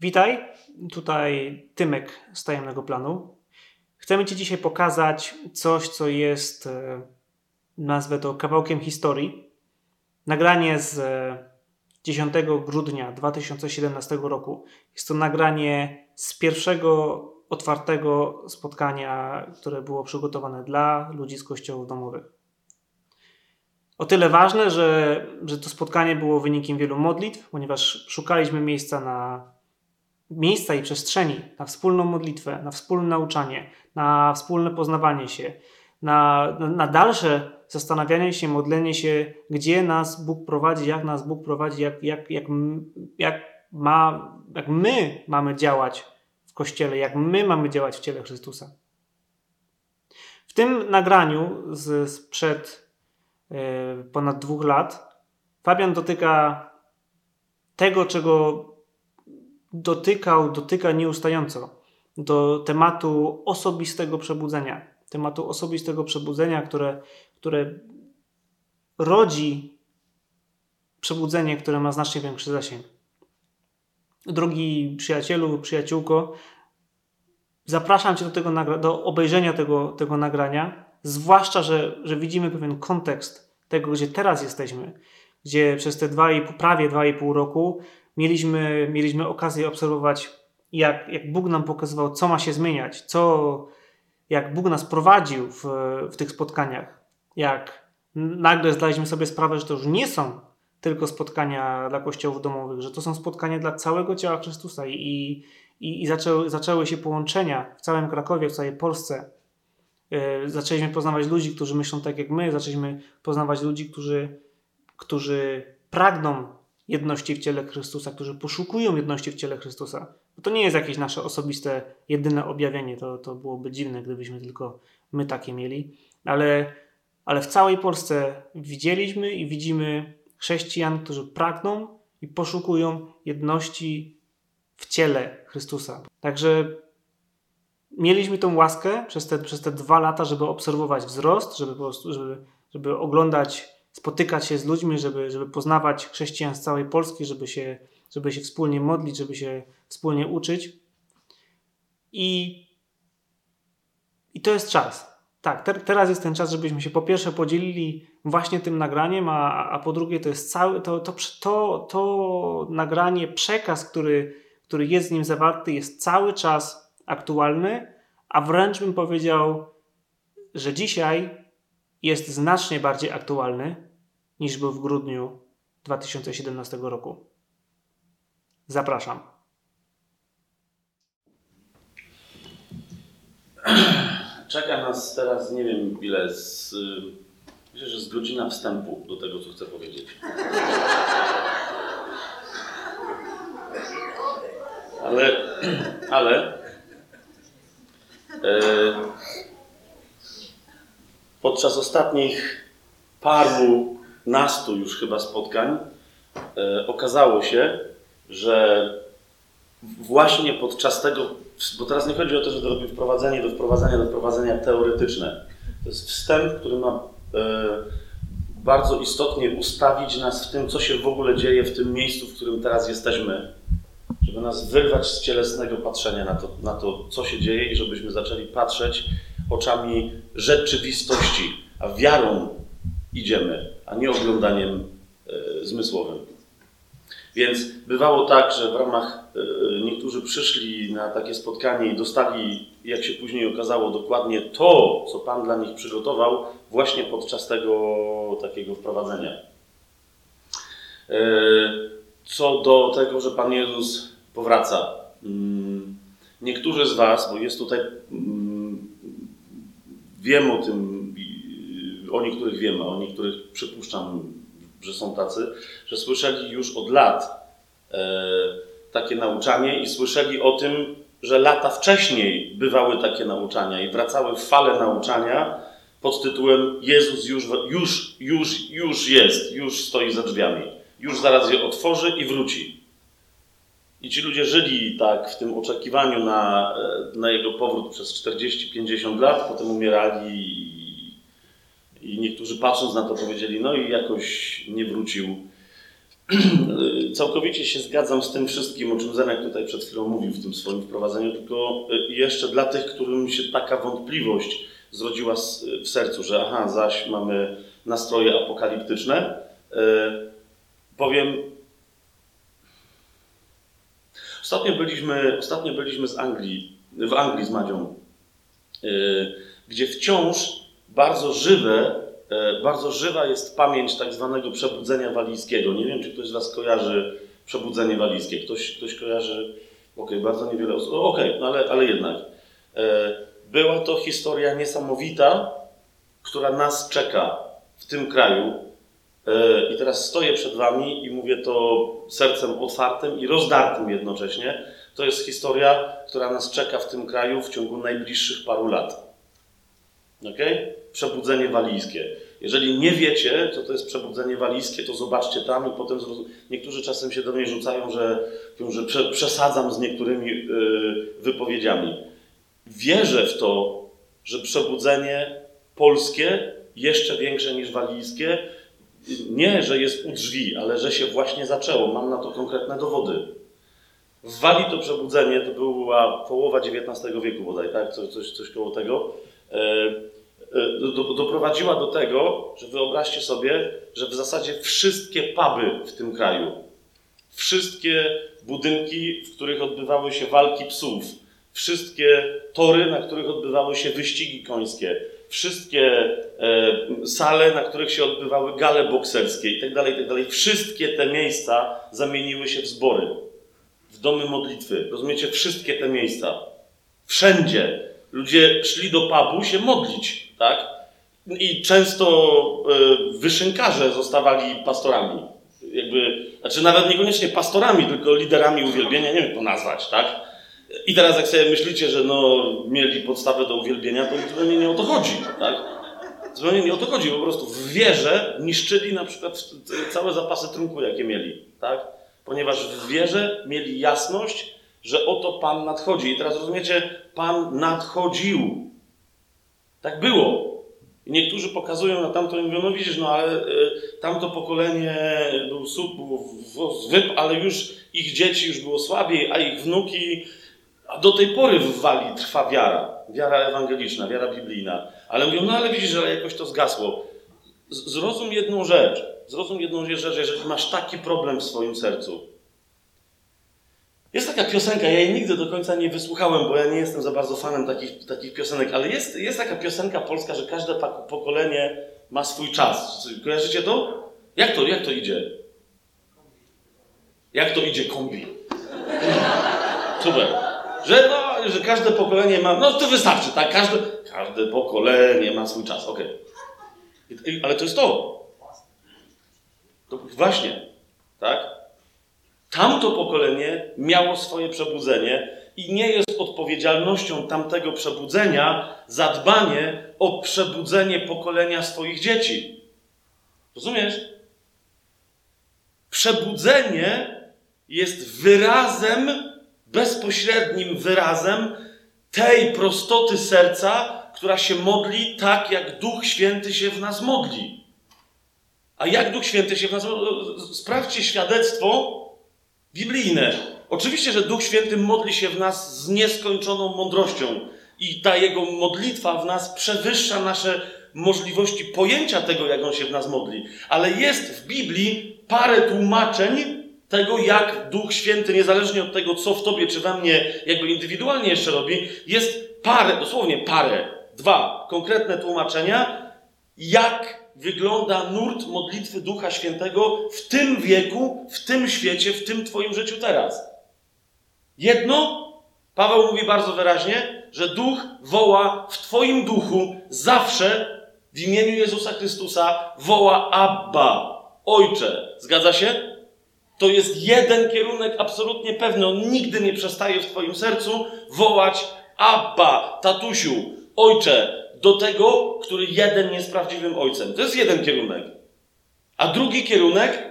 Witaj, tutaj Tymek z Tajemnego Planu. Chcemy Ci dzisiaj pokazać coś, co jest, e, nazwę to kawałkiem historii. Nagranie z 10 e, grudnia 2017 roku. Jest to nagranie z pierwszego otwartego spotkania, które było przygotowane dla ludzi z kościołów domowych. O tyle ważne, że, że to spotkanie było wynikiem wielu modlitw, ponieważ szukaliśmy miejsca na miejsca i przestrzeni na wspólną modlitwę, na wspólne nauczanie, na wspólne poznawanie się, na, na dalsze zastanawianie się, modlenie się, gdzie nas Bóg prowadzi, jak nas Bóg prowadzi, jak, jak, jak, jak, ma, jak my mamy działać w Kościele, jak my mamy działać w ciele Chrystusa. W tym nagraniu z, sprzed yy, ponad dwóch lat Fabian dotyka tego, czego dotykał, dotyka nieustająco do tematu osobistego przebudzenia. Tematu osobistego przebudzenia, które, które rodzi przebudzenie, które ma znacznie większy zasięg. Drogi przyjacielu, przyjaciółko, zapraszam Cię do, tego, do obejrzenia tego, tego nagrania, zwłaszcza, że, że widzimy pewien kontekst tego, gdzie teraz jesteśmy, gdzie przez te dwa i, prawie dwa i pół roku mieliśmy, mieliśmy okazję obserwować, jak, jak Bóg nam pokazywał, co ma się zmieniać, co, jak Bóg nas prowadził w, w tych spotkaniach, jak nagle zdaliśmy sobie sprawę, że to już nie są tylko spotkania dla kościołów domowych, że to są spotkania dla całego ciała Chrystusa i, i, i zaczęły, zaczęły się połączenia w całym Krakowie, w całej Polsce. Yy, zaczęliśmy poznawać ludzi, którzy myślą tak jak my, zaczęliśmy poznawać ludzi, którzy, którzy pragną jedności w ciele Chrystusa, którzy poszukują jedności w ciele Chrystusa. Bo to nie jest jakieś nasze osobiste, jedyne objawienie. To, to byłoby dziwne, gdybyśmy tylko my takie mieli. Ale, ale w całej Polsce widzieliśmy i widzimy chrześcijan, którzy pragną i poszukują jedności w ciele Chrystusa. Także mieliśmy tą łaskę przez te, przez te dwa lata, żeby obserwować wzrost, żeby, po prostu, żeby, żeby oglądać spotykać się z ludźmi, żeby, żeby poznawać chrześcijan z całej Polski, żeby się, żeby się wspólnie modlić, żeby się wspólnie uczyć. I, i to jest czas. Tak, te, teraz jest ten czas, żebyśmy się po pierwsze podzielili właśnie tym nagraniem, a, a po drugie to jest cały, to, to, to, to nagranie, przekaz, który, który jest z nim zawarty, jest cały czas aktualny, a wręcz bym powiedział, że dzisiaj jest znacznie bardziej aktualny niż był w grudniu 2017 roku. Zapraszam. Czeka nas teraz, nie wiem ile, z, myślę, że z godzina wstępu do tego, co chcę powiedzieć. Ale, ale e, podczas ostatnich paru nastu już chyba spotkań e, okazało się, że właśnie podczas tego, bo teraz nie chodzi o to, że to robi wprowadzenie do wprowadzenia do wprowadzenia teoretyczne. To jest wstęp, który ma e, bardzo istotnie ustawić nas w tym, co się w ogóle dzieje w tym miejscu, w którym teraz jesteśmy, żeby nas wyrwać z cielesnego patrzenia na to, na to co się dzieje i żebyśmy zaczęli patrzeć oczami rzeczywistości, a wiarą idziemy, a nie oglądaniem e, zmysłowym. Więc bywało tak, że w ramach e, niektórzy przyszli na takie spotkanie i dostali, jak się później okazało, dokładnie to, co Pan dla nich przygotował, właśnie podczas tego takiego wprowadzenia. E, co do tego, że Pan Jezus powraca. Mm, niektórzy z Was, bo jest tutaj mm, Wiem o tym, o niektórych wiem, a o niektórych przypuszczam, że są tacy, że słyszeli już od lat e, takie nauczanie i słyszeli o tym, że lata wcześniej bywały takie nauczania i wracały w fale nauczania pod tytułem Jezus już, już, już, już jest, już stoi za drzwiami, już zaraz je otworzy i wróci. I ci ludzie żyli tak w tym oczekiwaniu na, na jego powrót przez 40-50 lat, potem umierali i, niektórzy patrząc na to powiedzieli, no i jakoś nie wrócił. całkowicie się zgadzam z tym wszystkim, o czym Zenek tutaj przed chwilą mówił w tym swoim wprowadzeniu, tylko y, jeszcze dla tych, którym się taka wątpliwość zrodziła w sercu, że aha, zaś mamy nastroje apokaliptyczne, y, powiem. Ostatnio byliśmy, ostatnio byliśmy z Anglii, w Anglii z Madzią, y, gdzie wciąż bardzo żywe E, bardzo żywa jest pamięć tak zwanego przebudzenia walijskiego. Nie wiem, czy ktoś z Was kojarzy przebudzenie walijskie. Ktoś, ktoś kojarzy. Okej, okay, bardzo niewiele osób. Okej, okay, no ale, ale jednak. E, była to historia niesamowita, która nas czeka w tym kraju. E, I teraz stoję przed Wami i mówię to sercem otwartym i rozdartym jednocześnie. To jest historia, która nas czeka w tym kraju w ciągu najbliższych paru lat. Okay? Przebudzenie walijskie. Jeżeli nie wiecie, co to jest przebudzenie walijskie, to zobaczcie tam i potem zrozum... Niektórzy czasem się do mnie rzucają, że, że prze, przesadzam z niektórymi yy, wypowiedziami. Wierzę w to, że przebudzenie polskie jeszcze większe niż walijskie, nie, że jest u drzwi, ale że się właśnie zaczęło. Mam na to konkretne dowody. W Walii to przebudzenie to była połowa XIX wieku bodaj, tak? Coś, coś, coś koło tego. E, do, doprowadziła do tego, że wyobraźcie sobie, że w zasadzie wszystkie puby w tym kraju, wszystkie budynki, w których odbywały się walki psów, wszystkie tory, na których odbywały się wyścigi końskie, wszystkie e, sale, na których się odbywały gale bokserskie itd., tak itd., tak wszystkie te miejsca zamieniły się w zbory, w domy modlitwy. Rozumiecie? Wszystkie te miejsca. Wszędzie Ludzie szli do pubu się modlić, tak? I często y, wyszynkarze zostawali pastorami. Jakby, znaczy nawet niekoniecznie pastorami, tylko liderami uwielbienia, nie wiem jak to nazwać, tak? I teraz jak sobie myślicie, że no, mieli podstawę do uwielbienia, to zupełnie nie o to chodzi, tak? Zupełnie nie o to chodzi, po prostu w wierze niszczyli na przykład całe zapasy trunku, jakie mieli, tak? Ponieważ w wierze mieli jasność, że oto Pan nadchodzi. I teraz rozumiecie, Pan nadchodził. Tak było. Niektórzy pokazują na tamto i mówią, no widzisz, no ale y, tamto pokolenie był słup, zwyp, ale już ich dzieci już było słabiej, a ich wnuki, a do tej pory w Walii trwa wiara. Wiara ewangeliczna, wiara biblijna. Ale mówią, no ale widzisz, że jakoś to zgasło. Zrozum jedną rzecz. Zrozum jedną rzecz, że jeżeli masz taki problem w swoim sercu, jest taka piosenka, ja jej nigdy do końca nie wysłuchałem, bo ja nie jestem za bardzo fanem takich, takich piosenek, ale jest, jest taka piosenka polska, że każde pokolenie ma swój czas. Kojarzycie to? Jak to, jak to idzie? Jak to idzie kombi? Super. Że, no, że każde pokolenie ma. No to wystarczy, tak? Każde, każde pokolenie ma swój czas, okej. Okay. Ale to jest to. to. Właśnie, tak? Tamto pokolenie miało swoje przebudzenie i nie jest odpowiedzialnością tamtego przebudzenia zadbanie o przebudzenie pokolenia swoich dzieci. Rozumiesz? Przebudzenie jest wyrazem, bezpośrednim wyrazem tej prostoty serca, która się modli tak, jak Duch Święty się w nas modli. A jak Duch Święty się w nas modli? Sprawdźcie świadectwo biblijne. Oczywiście, że Duch Święty modli się w nas z nieskończoną mądrością i ta Jego modlitwa w nas przewyższa nasze możliwości pojęcia tego, jak On się w nas modli. Ale jest w Biblii parę tłumaczeń tego, jak Duch Święty, niezależnie od tego, co w Tobie czy we mnie jakby indywidualnie jeszcze robi, jest parę, dosłownie parę, dwa konkretne tłumaczenia, jak wygląda nurt modlitwy Ducha Świętego w tym wieku, w tym świecie, w tym Twoim życiu teraz. Jedno, Paweł mówi bardzo wyraźnie, że Duch woła w Twoim duchu zawsze w imieniu Jezusa Chrystusa, woła Abba, Ojcze. Zgadza się? To jest jeden kierunek absolutnie pewny. On nigdy nie przestaje w Twoim sercu wołać Abba, tatusiu, Ojcze, do tego, który jeden jest prawdziwym ojcem. To jest jeden kierunek. A drugi kierunek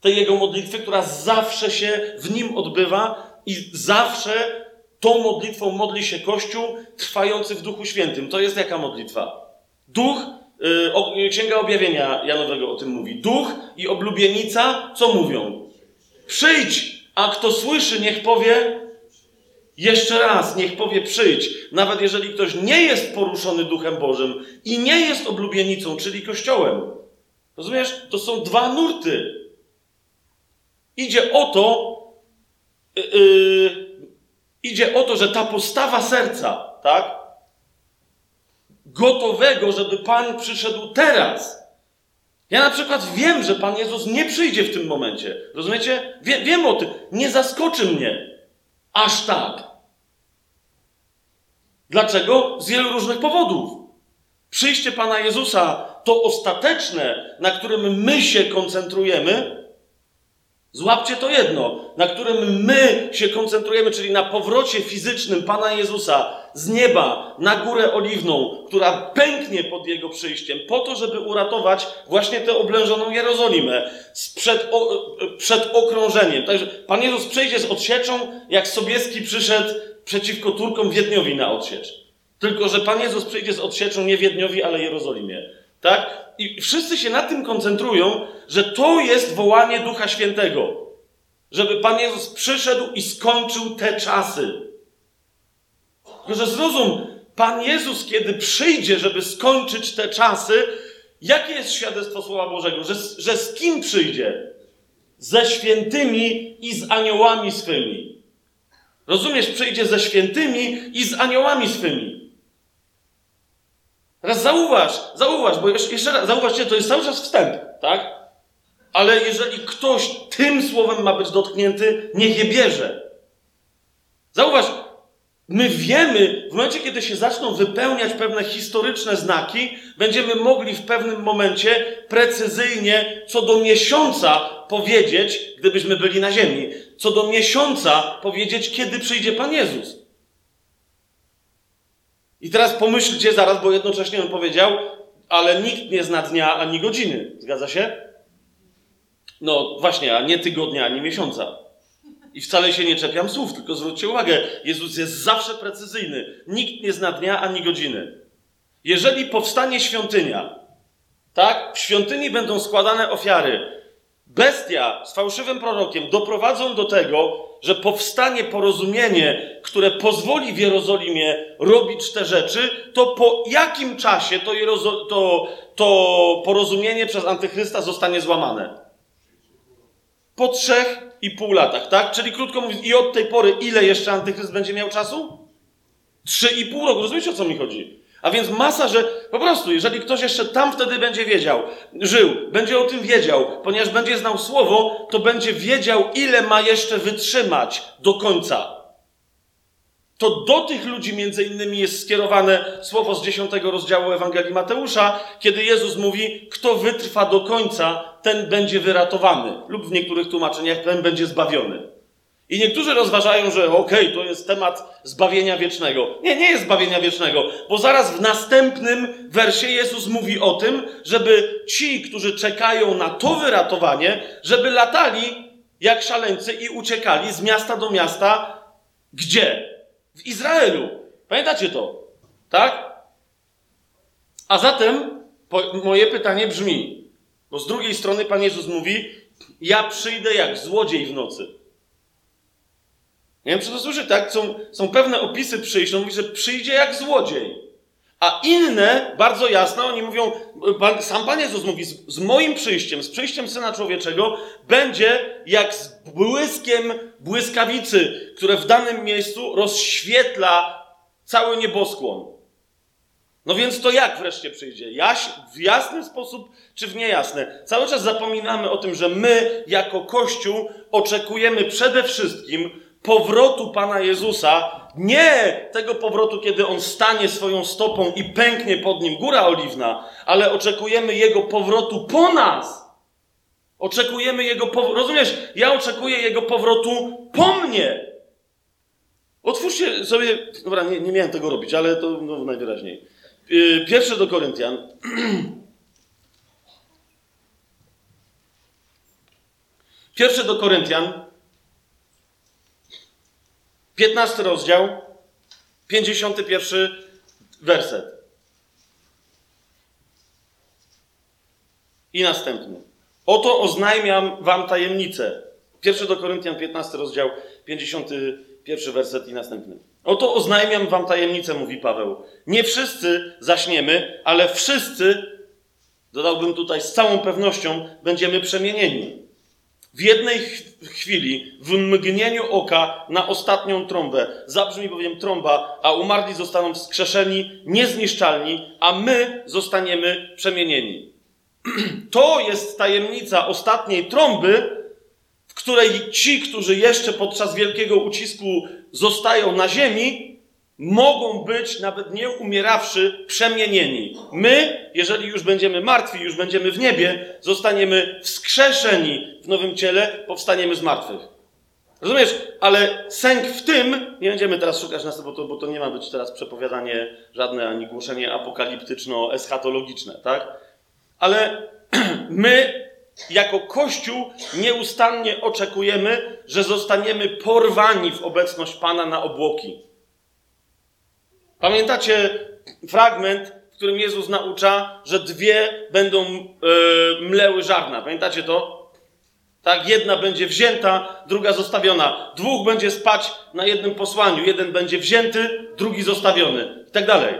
tej jego modlitwy, która zawsze się w nim odbywa i zawsze tą modlitwą modli się Kościół trwający w Duchu Świętym. To jest jaka modlitwa? Duch Yy, Księga Objawienia Janowego o tym mówi. Duch i oblubienica co mówią? Przyjdź, a kto słyszy, niech powie jeszcze raz, niech powie przyjdź. Nawet jeżeli ktoś nie jest poruszony Duchem Bożym i nie jest oblubienicą, czyli Kościołem. Rozumiesz? To są dwa nurty. Idzie o to, yy, idzie o to, że ta postawa serca, tak? Gotowego, żeby Pan przyszedł teraz. Ja na przykład wiem, że Pan Jezus nie przyjdzie w tym momencie. Rozumiecie? Wie, wiem o tym. Nie zaskoczy mnie. Aż tak. Dlaczego? Z wielu różnych powodów. Przyjście Pana Jezusa, to ostateczne, na którym my się koncentrujemy, Złapcie to jedno, na którym my się koncentrujemy, czyli na powrocie fizycznym Pana Jezusa z nieba na górę oliwną, która pęknie pod Jego przyjściem, po to, żeby uratować właśnie tę oblężoną Jerozolimę przed, o, przed okrążeniem. Także Pan Jezus przejdzie z odsieczą, jak Sobieski przyszedł przeciwko Turkom Wiedniowi na odsiecz. Tylko, że Pan Jezus przyjdzie z odsieczą nie Wiedniowi, ale Jerozolimie. Tak? I wszyscy się na tym koncentrują, że to jest wołanie Ducha Świętego. Żeby Pan Jezus przyszedł i skończył te czasy. Tylko, że zrozum, Pan Jezus, kiedy przyjdzie, żeby skończyć te czasy, jakie jest świadectwo Słowa Bożego? Że, że z kim przyjdzie? Ze świętymi i z aniołami swymi. Rozumiesz, przyjdzie ze świętymi i z aniołami swymi. Teraz zauważ, zauważ, bo jeszcze raz, zauważcie, to jest cały czas wstęp, tak? Ale jeżeli ktoś tym słowem ma być dotknięty, niech je bierze. Zauważ, my wiemy, w momencie, kiedy się zaczną wypełniać pewne historyczne znaki, będziemy mogli w pewnym momencie precyzyjnie co do miesiąca powiedzieć, gdybyśmy byli na ziemi, co do miesiąca powiedzieć, kiedy przyjdzie Pan Jezus. I teraz pomyślcie zaraz, bo jednocześnie on powiedział, ale nikt nie zna dnia ani godziny. Zgadza się? No właśnie, a nie tygodnia ani miesiąca. I wcale się nie czepiam słów, tylko zwróćcie uwagę, Jezus jest zawsze precyzyjny. Nikt nie zna dnia ani godziny. Jeżeli powstanie świątynia, tak, w świątyni będą składane ofiary, bestia z fałszywym prorokiem doprowadzą do tego, że powstanie porozumienie, które pozwoli w Jerozolimie robić te rzeczy, to po jakim czasie to, Jerozo- to, to porozumienie przez Antychrysta zostanie złamane? Po trzech i pół latach, tak? Czyli krótko mówiąc, i od tej pory ile jeszcze Antychryst będzie miał czasu? Trzy i pół roku. Rozumiecie, o co mi chodzi? A więc masa, że po prostu, jeżeli ktoś jeszcze tam wtedy będzie wiedział, żył, będzie o tym wiedział, ponieważ będzie znał słowo, to będzie wiedział, ile ma jeszcze wytrzymać do końca. To do tych ludzi między innymi jest skierowane słowo z dziesiątego rozdziału Ewangelii Mateusza, kiedy Jezus mówi, kto wytrwa do końca, ten będzie wyratowany. Lub w niektórych tłumaczeniach, ten będzie zbawiony. I niektórzy rozważają, że okej, okay, to jest temat zbawienia wiecznego. Nie, nie jest zbawienia wiecznego, bo zaraz w następnym wersie Jezus mówi o tym, żeby ci, którzy czekają na to wyratowanie, żeby latali jak szaleńcy i uciekali z miasta do miasta. Gdzie? W Izraelu. Pamiętacie to? Tak? A zatem moje pytanie brzmi, bo z drugiej strony Pan Jezus mówi, ja przyjdę jak złodziej w nocy. Nie wiem, czy to słyszy, tak? Są, są pewne opisy przyjścia, on mówi, że przyjdzie jak złodziej. A inne, bardzo jasno, oni mówią, sam Pan Jezus mówi, z, z, moim przyjściem, z przyjściem Syna Człowieczego, będzie jak z błyskiem błyskawicy, które w danym miejscu rozświetla cały nieboskłon. No więc to jak wreszcie przyjdzie? Jaś, w jasny sposób czy w niejasny? Cały czas zapominamy o tym, że my jako Kościół oczekujemy przede wszystkim powrotu Pana Jezusa, nie tego powrotu, kiedy On stanie swoją stopą i pęknie pod nim góra oliwna, ale oczekujemy Jego powrotu po nas. Oczekujemy Jego powrotu. Rozumiesz? Ja oczekuję Jego powrotu po mnie. Otwórzcie sobie. Dobra, nie, nie miałem tego robić, ale to no, najwyraźniej. Yy, pierwsze do Koryntian. Pierwsze do Koryntian, 15 rozdział, 51 werset. I następny. Oto oznajmiam wam tajemnicę. Pierwszy do Koryntian 15 rozdział 51 werset i następny. Oto oznajmiam wam tajemnicę, mówi Paweł. Nie wszyscy zaśniemy, ale wszyscy, dodałbym tutaj z całą pewnością, będziemy przemienieni. W jednej chwili, w mgnieniu oka, na ostatnią trąbę. Zabrzmi bowiem trąba, a umarli zostaną wskrzeszeni, niezniszczalni, a my zostaniemy przemienieni. To jest tajemnica ostatniej trąby, w której ci, którzy jeszcze podczas wielkiego ucisku zostają na ziemi, mogą być, nawet nie umierawszy, przemienieni. My, jeżeli już będziemy martwi, już będziemy w niebie, zostaniemy wskrzeszeni w nowym ciele, powstaniemy z martwych. Rozumiesz? Ale sęk w tym, nie będziemy teraz szukać nas, bo to, bo to nie ma być teraz przepowiadanie żadne, ani głoszenie apokaliptyczno-eschatologiczne, tak? Ale my, jako Kościół, nieustannie oczekujemy, że zostaniemy porwani w obecność Pana na obłoki. Pamiętacie fragment, w którym Jezus naucza, że dwie będą yy, mleły żarna. Pamiętacie to? Tak, jedna będzie wzięta, druga zostawiona. Dwóch będzie spać na jednym posłaniu. Jeden będzie wzięty, drugi zostawiony. I tak dalej.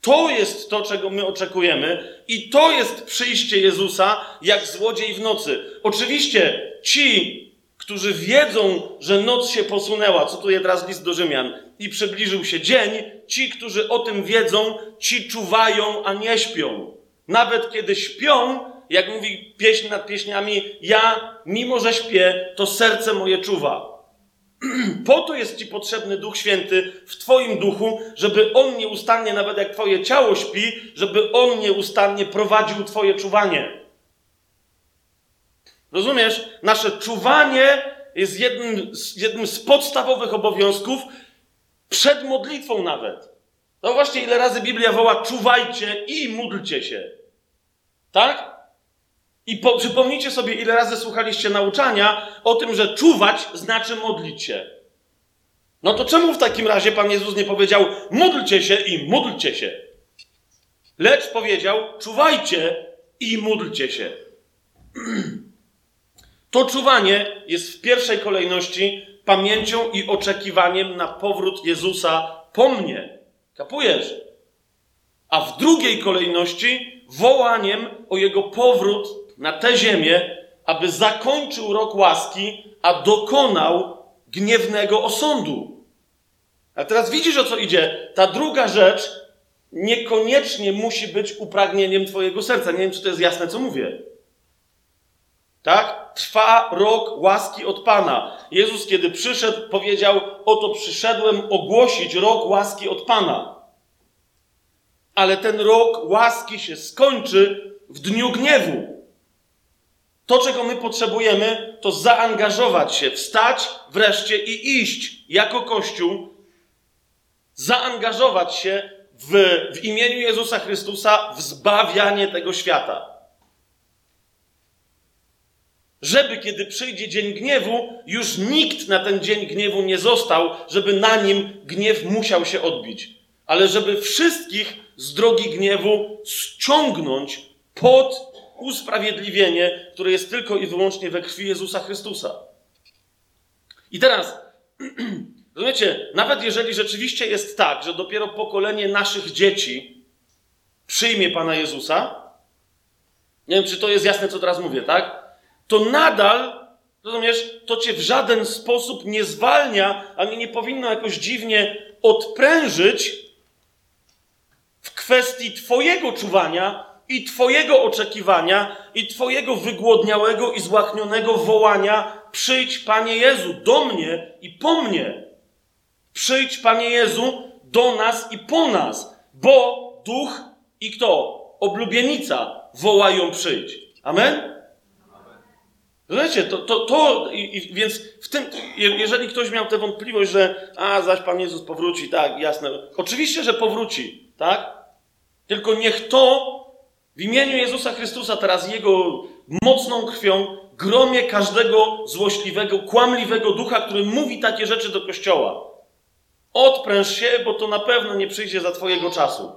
To jest to, czego my oczekujemy, i to jest przyjście Jezusa jak złodziej w nocy. Oczywiście ci, którzy wiedzą, że noc się posunęła, co tu jest teraz list do Rzymian, i przybliżył się dzień, ci, którzy o tym wiedzą, ci czuwają, a nie śpią. Nawet kiedy śpią, jak mówi pieśń nad pieśniami, ja, mimo że śpię, to serce moje czuwa. Po to jest Ci potrzebny Duch Święty w Twoim duchu, żeby On nieustannie, nawet jak Twoje ciało śpi, żeby On nieustannie prowadził Twoje czuwanie. Rozumiesz? Nasze czuwanie jest jednym, jednym z podstawowych obowiązków przed modlitwą nawet. No właśnie, ile razy Biblia woła czuwajcie i módlcie się. Tak? I po, przypomnijcie sobie, ile razy słuchaliście nauczania o tym, że czuwać znaczy modlić się. No to czemu w takim razie Pan Jezus nie powiedział módlcie się i módlcie się? Lecz powiedział czuwajcie i módlcie się. To czuwanie jest w pierwszej kolejności pamięcią i oczekiwaniem na powrót Jezusa po mnie. Kapujesz? A w drugiej kolejności wołaniem o jego powrót na tę ziemię, aby zakończył rok łaski, a dokonał gniewnego osądu. A teraz widzisz o co idzie. Ta druga rzecz niekoniecznie musi być upragnieniem Twojego serca. Nie wiem, czy to jest jasne, co mówię. Tak? Trwa rok łaski od Pana. Jezus, kiedy przyszedł, powiedział: Oto przyszedłem ogłosić rok łaski od Pana. Ale ten rok łaski się skończy w dniu gniewu. To, czego my potrzebujemy, to zaangażować się, wstać wreszcie i iść jako Kościół, zaangażować się w, w imieniu Jezusa Chrystusa w zbawianie tego świata żeby kiedy przyjdzie dzień gniewu, już nikt na ten dzień gniewu nie został, żeby na nim gniew musiał się odbić, ale żeby wszystkich z drogi gniewu ściągnąć pod usprawiedliwienie, które jest tylko i wyłącznie we krwi Jezusa Chrystusa. I teraz, rozumiecie, nawet jeżeli rzeczywiście jest tak, że dopiero pokolenie naszych dzieci przyjmie Pana Jezusa, nie wiem, czy to jest jasne, co teraz mówię, tak? To nadal, rozumiesz, to cię w żaden sposób nie zwalnia, ani nie powinno jakoś dziwnie odprężyć w kwestii Twojego czuwania i Twojego oczekiwania i Twojego wygłodniałego i złachnionego wołania: Przyjdź, Panie Jezu, do mnie i po mnie. Przyjdź, Panie Jezu, do nas i po nas, bo duch i kto? Oblubienica wołają przyjdź. Amen? Rozumiecie, to, to, to i, i, więc w tym, jeżeli ktoś miał tę wątpliwość, że a, zaś Pan Jezus powróci, tak, jasne. Oczywiście, że powróci, tak? Tylko niech to w imieniu Jezusa Chrystusa teraz Jego mocną krwią gromie każdego złośliwego, kłamliwego ducha, który mówi takie rzeczy do Kościoła. Odpręż się, bo to na pewno nie przyjdzie za Twojego czasu.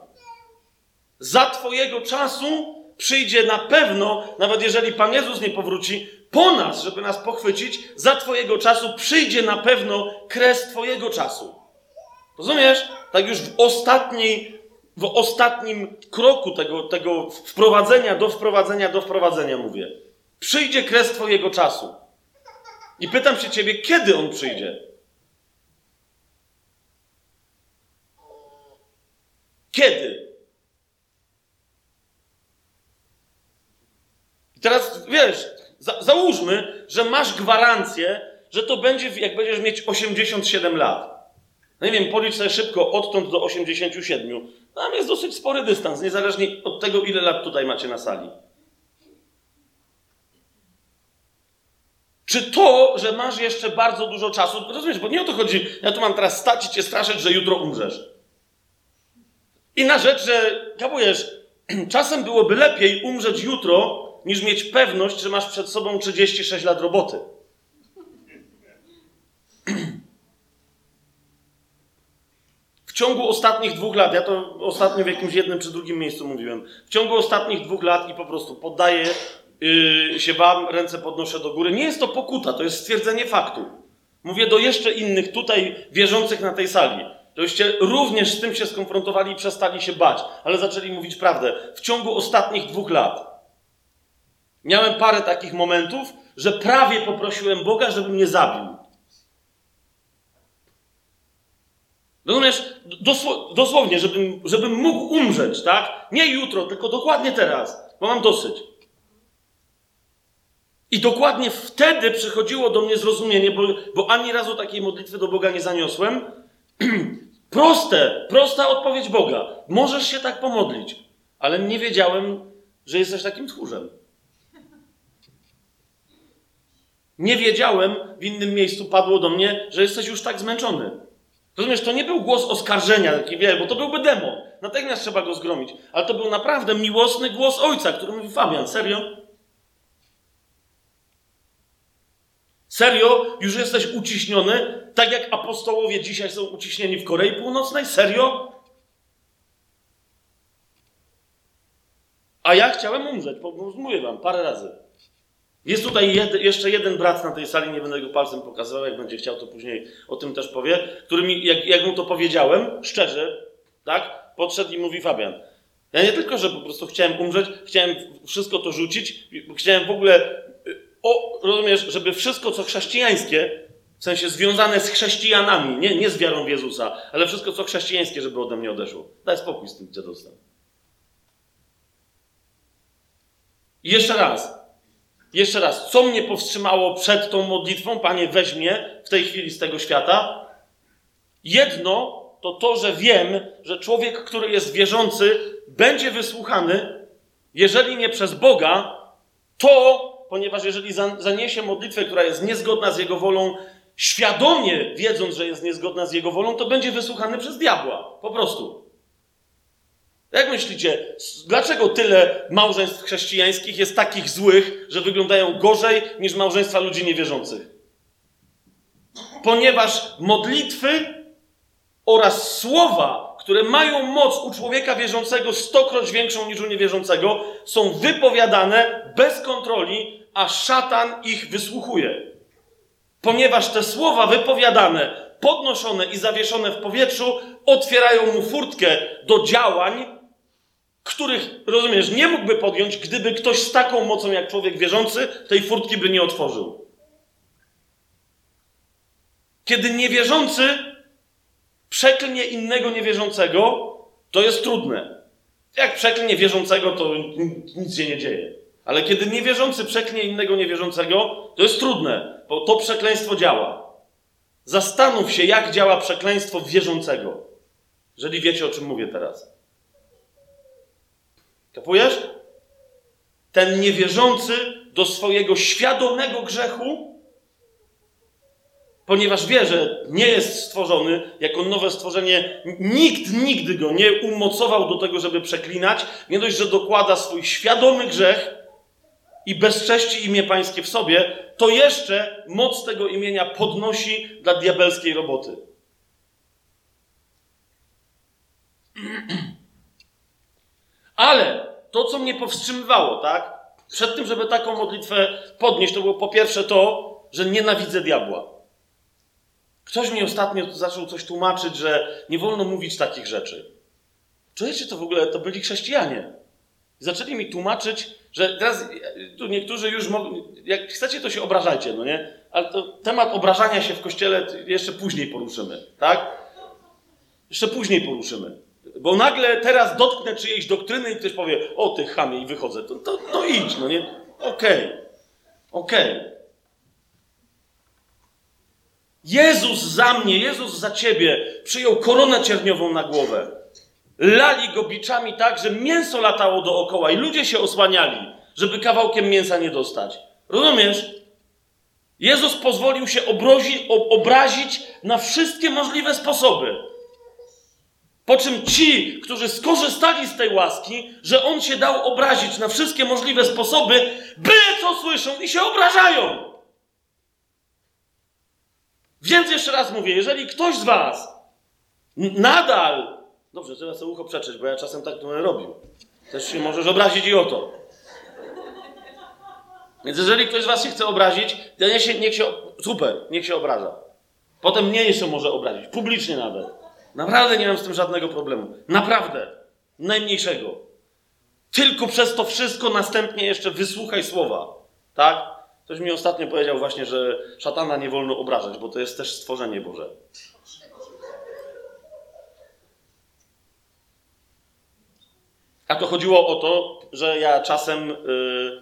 Za Twojego czasu przyjdzie na pewno, nawet jeżeli Pan Jezus nie powróci, po nas, żeby nas pochwycić, za Twojego czasu przyjdzie na pewno kres Twojego czasu. Rozumiesz? Tak już w ostatniej, w ostatnim kroku tego, tego wprowadzenia do wprowadzenia do wprowadzenia mówię. Przyjdzie kres Twojego czasu. I pytam się Ciebie, kiedy on przyjdzie? Kiedy? I teraz wiesz, za, załóżmy, że masz gwarancję, że to będzie, jak będziesz mieć 87 lat. No nie wiem, policz sobie szybko odtąd do 87. Tam jest dosyć spory dystans, niezależnie od tego, ile lat tutaj macie na sali. Czy to, że masz jeszcze bardzo dużo czasu, rozumiesz, bo nie o to chodzi, ja tu mam teraz stać i cię straszyć, że jutro umrzesz. Inna rzecz, że, kapujesz, czasem byłoby lepiej umrzeć jutro, niż mieć pewność, że masz przed sobą 36 lat roboty. W ciągu ostatnich dwóch lat, ja to ostatnio w jakimś jednym czy drugim miejscu mówiłem, w ciągu ostatnich dwóch lat i po prostu poddaję yy, się wam, ręce podnoszę do góry. Nie jest to pokuta, to jest stwierdzenie faktu. Mówię do jeszcze innych tutaj wierzących na tej sali. Toście również z tym się skonfrontowali i przestali się bać, ale zaczęli mówić prawdę. W ciągu ostatnich dwóch lat miałem parę takich momentów, że prawie poprosiłem Boga, żeby mnie zabił. Rozumiesz? Dosło, dosłownie, żebym, żebym mógł umrzeć, tak? Nie jutro, tylko dokładnie teraz, bo mam dosyć. I dokładnie wtedy przychodziło do mnie zrozumienie, bo, bo ani razu takiej modlitwy do Boga nie zaniosłem. Proste, prosta odpowiedź Boga. Możesz się tak pomodlić, ale nie wiedziałem, że jesteś takim tchórzem. Nie wiedziałem, w innym miejscu padło do mnie, że jesteś już tak zmęczony. Rozumiesz, to nie był głos oskarżenia, taki wie, bo to byłby demon. Natychmiast trzeba go zgromić. Ale to był naprawdę miłosny głos ojca, który mówi: Fabian, serio? Serio? Już jesteś uciśniony? Tak jak apostołowie dzisiaj są uciśnieni w Korei Północnej? Serio? A ja chciałem umrzeć, bo mówię wam parę razy. Jest tutaj jed, jeszcze jeden brat na tej sali, nie będę go palcem pokazywał, jak będzie chciał, to później o tym też powie, który mi, jak, jak mu to powiedziałem, szczerze, tak, podszedł i mówi Fabian, ja nie tylko, że po prostu chciałem umrzeć, chciałem wszystko to rzucić, chciałem w ogóle, o, rozumiesz, żeby wszystko, co chrześcijańskie, w sensie związane z chrześcijanami, nie, nie z wiarą w Jezusa, ale wszystko, co chrześcijańskie, żeby ode mnie odeszło. Daj spokój z tym dziadostwem. I jeszcze raz, jeszcze raz, co mnie powstrzymało przed tą modlitwą? Panie, weź mnie w tej chwili z tego świata. Jedno to to, że wiem, że człowiek, który jest wierzący, będzie wysłuchany, jeżeli nie przez Boga, to, ponieważ jeżeli zaniesie modlitwę, która jest niezgodna z Jego wolą, świadomie wiedząc, że jest niezgodna z Jego wolą, to będzie wysłuchany przez diabła. Po prostu. Jak myślicie, dlaczego tyle małżeństw chrześcijańskich jest takich złych, że wyglądają gorzej niż małżeństwa ludzi niewierzących? Ponieważ modlitwy oraz słowa, które mają moc u człowieka wierzącego stokroć większą niż u niewierzącego, są wypowiadane bez kontroli, a szatan ich wysłuchuje. Ponieważ te słowa wypowiadane, podnoszone i zawieszone w powietrzu otwierają mu furtkę do działań, których, rozumiesz, nie mógłby podjąć, gdyby ktoś z taką mocą jak człowiek wierzący tej furtki by nie otworzył. Kiedy niewierzący przeklnie innego niewierzącego, to jest trudne. Jak przeklnie wierzącego, to nic się nie dzieje. Ale kiedy niewierzący przeklnie innego niewierzącego, to jest trudne, bo to przekleństwo działa. Zastanów się, jak działa przekleństwo wierzącego. Jeżeli wiecie, o czym mówię teraz. Kapujesz? Ten niewierzący do swojego świadomego grzechu, ponieważ wie, że nie jest stworzony jako nowe stworzenie, nikt nigdy go nie umocował do tego, żeby przeklinać. Nie dość, że dokłada swój świadomy grzech i bezcześci imię Pańskie w sobie, to jeszcze moc tego imienia podnosi dla diabelskiej roboty. Ale to, co mnie powstrzymywało, tak? Przed tym, żeby taką modlitwę podnieść, to było po pierwsze to, że nienawidzę diabła. Ktoś mi ostatnio zaczął coś tłumaczyć, że nie wolno mówić takich rzeczy. Czujecie to w ogóle, to byli chrześcijanie. Zaczęli mi tłumaczyć, że teraz tu niektórzy już mogą, jak chcecie, to się obrażajcie, no nie? Ale temat obrażania się w kościele jeszcze później poruszymy, tak? Jeszcze później poruszymy. Bo nagle teraz dotknę czyjejś doktryny i ktoś powie, o ty chamie i wychodzę. To, to, to idź, no nie? Okej. Okay. Okej. Okay. Jezus za mnie, Jezus za ciebie przyjął koronę cierniową na głowę. Lali go biczami tak, że mięso latało dookoła i ludzie się osłaniali, żeby kawałkiem mięsa nie dostać. Rozumiesz? Jezus pozwolił się obrozi, obrazić na wszystkie możliwe sposoby. Po czym ci, którzy skorzystali z tej łaski, że On się dał obrazić na wszystkie możliwe sposoby, byle co słyszą i się obrażają. Więc jeszcze raz mówię, jeżeli ktoś z Was nadal. Dobrze, trzeba sobie ucho przeczyć, bo ja czasem tak to robił. Też się możesz obrazić i o to. Więc jeżeli ktoś z Was się chce obrazić, to niech się, niech się super, niech się obraża. Potem mnie jeszcze może obrazić, publicznie nawet. Naprawdę nie mam z tym żadnego problemu. Naprawdę. Najmniejszego. Tylko przez to wszystko następnie jeszcze wysłuchaj słowa. Tak? Ktoś mi ostatnio powiedział właśnie, że szatana nie wolno obrażać, bo to jest też stworzenie Boże. A to chodziło o to, że ja czasem, yy,